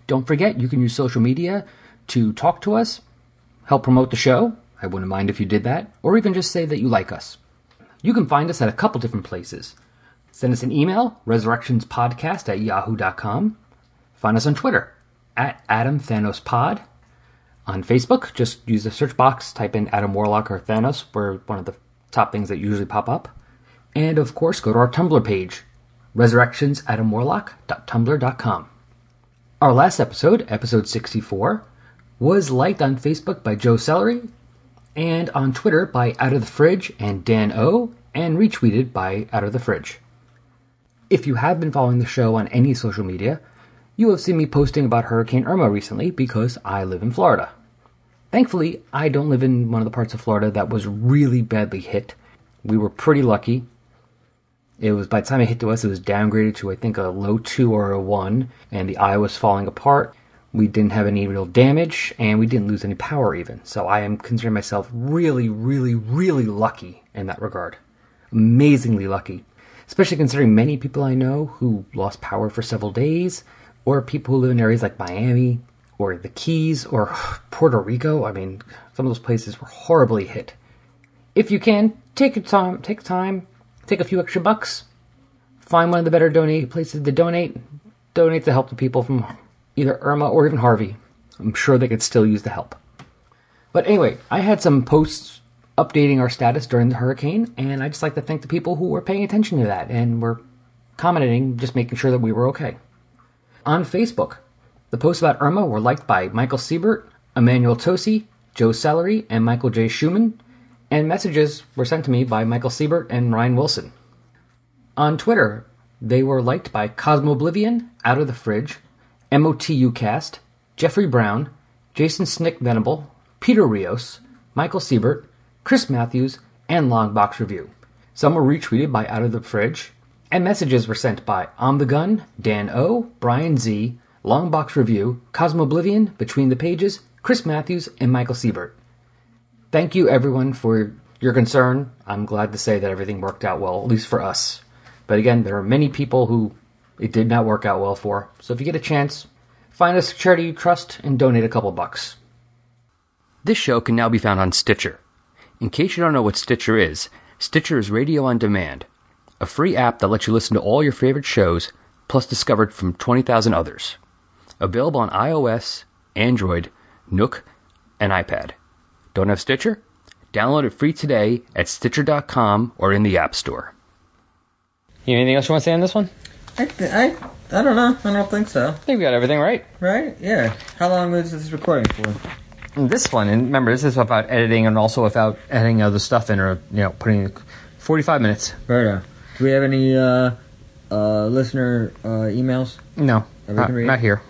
Don't forget, you can use social media to talk to us, help promote the show. I wouldn't mind if you did that, or even just say that you like us. You can find us at a couple different places. Send us an email, resurrectionspodcast at yahoo.com. Find us on Twitter, at Adam Thanos Pod. On Facebook, just use the search box, type in Adam Warlock or Thanos. We're one of the top things that usually pop up. And of course, go to our Tumblr page, resurrectionsadamwarlock.tumblr.com. Our last episode, episode 64, was liked on Facebook by Joe Celery and on Twitter by Out of the Fridge and Dan O, and retweeted by Out of the Fridge. If you have been following the show on any social media, you have seen me posting about Hurricane Irma recently because I live in Florida. Thankfully, I don't live in one of the parts of Florida that was really badly hit. We were pretty lucky. It was by the time it hit to us, it was downgraded to I think a low two or a one, and the eye was falling apart. We didn't have any real damage, and we didn't lose any power even. So I am considering myself really, really, really lucky in that regard. Amazingly lucky. Especially considering many people I know who lost power for several days, or people who live in areas like Miami, or the Keys, or (sighs) Puerto Rico. I mean, some of those places were horribly hit. If you can, take your time, take time, take a few extra bucks, find one of the better donate places to donate, donate to help the people from either Irma or even Harvey. I'm sure they could still use the help. But anyway, I had some posts updating our status during the hurricane, and I just like to thank the people who were paying attention to that and were commenting, just making sure that we were okay. On Facebook, the posts about Irma were liked by Michael Siebert, Emmanuel Tosi, Joe Celery, and Michael J. Schumann, and messages were sent to me by Michael Siebert and Ryan Wilson. On Twitter, they were liked by Cosmo Oblivion, Out of the Fridge, MOTUcast, Jeffrey Brown, Jason Snick Venable, Peter Rios, Michael Siebert, Chris Matthews, and Longbox Review. Some were retweeted by Out of the Fridge, and messages were sent by On the Gun, Dan O, Brian Z, Longbox Review, Cosmo Oblivion, Between the Pages, Chris Matthews, and Michael Siebert. Thank you everyone for your concern. I'm glad to say that everything worked out well, at least for us. But again, there are many people who it did not work out well for. So if you get a chance, find a charity you trust and donate a couple bucks. This show can now be found on Stitcher. In case you don't know what Stitcher is, Stitcher is radio on demand, a free app that lets you listen to all your favorite shows, plus discovered from 20,000 others. Available on iOS, Android, Nook, and iPad. Don't have Stitcher? Download it free today at Stitcher.com or in the App Store. You anything else you want to say on this one? I, th- I, I don't know. I don't think so. I think we got everything right. Right? Yeah. How long was this recording for? And this one, and remember, this is without editing and also without adding other stuff in or, you know, putting 45 minutes. Right on. Do we have any uh, uh, listener uh, emails? No, that we not, can read? not here.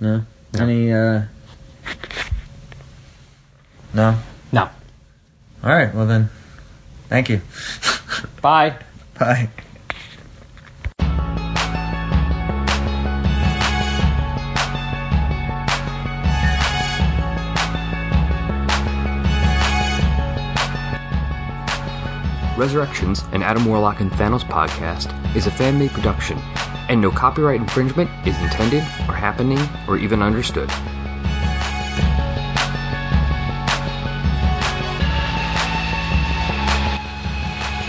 No. No. Any? Uh... No. No. All right. Well then, thank you. (laughs) Bye. Bye. Resurrections, an Adam Warlock and Thanos podcast, is a fan made production, and no copyright infringement is intended, or happening, or even understood.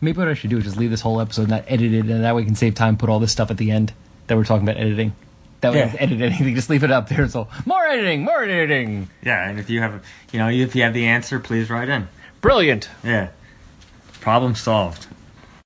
Maybe what I should do is just leave this whole episode not edited, and that way we can save time. Put all this stuff at the end that we're talking about editing. That way, Yeah. Edit anything. Just leave it up there. So more editing, more editing. Yeah, and if you have, you know, if you have the answer, please write in. Brilliant. Yeah. Problem solved.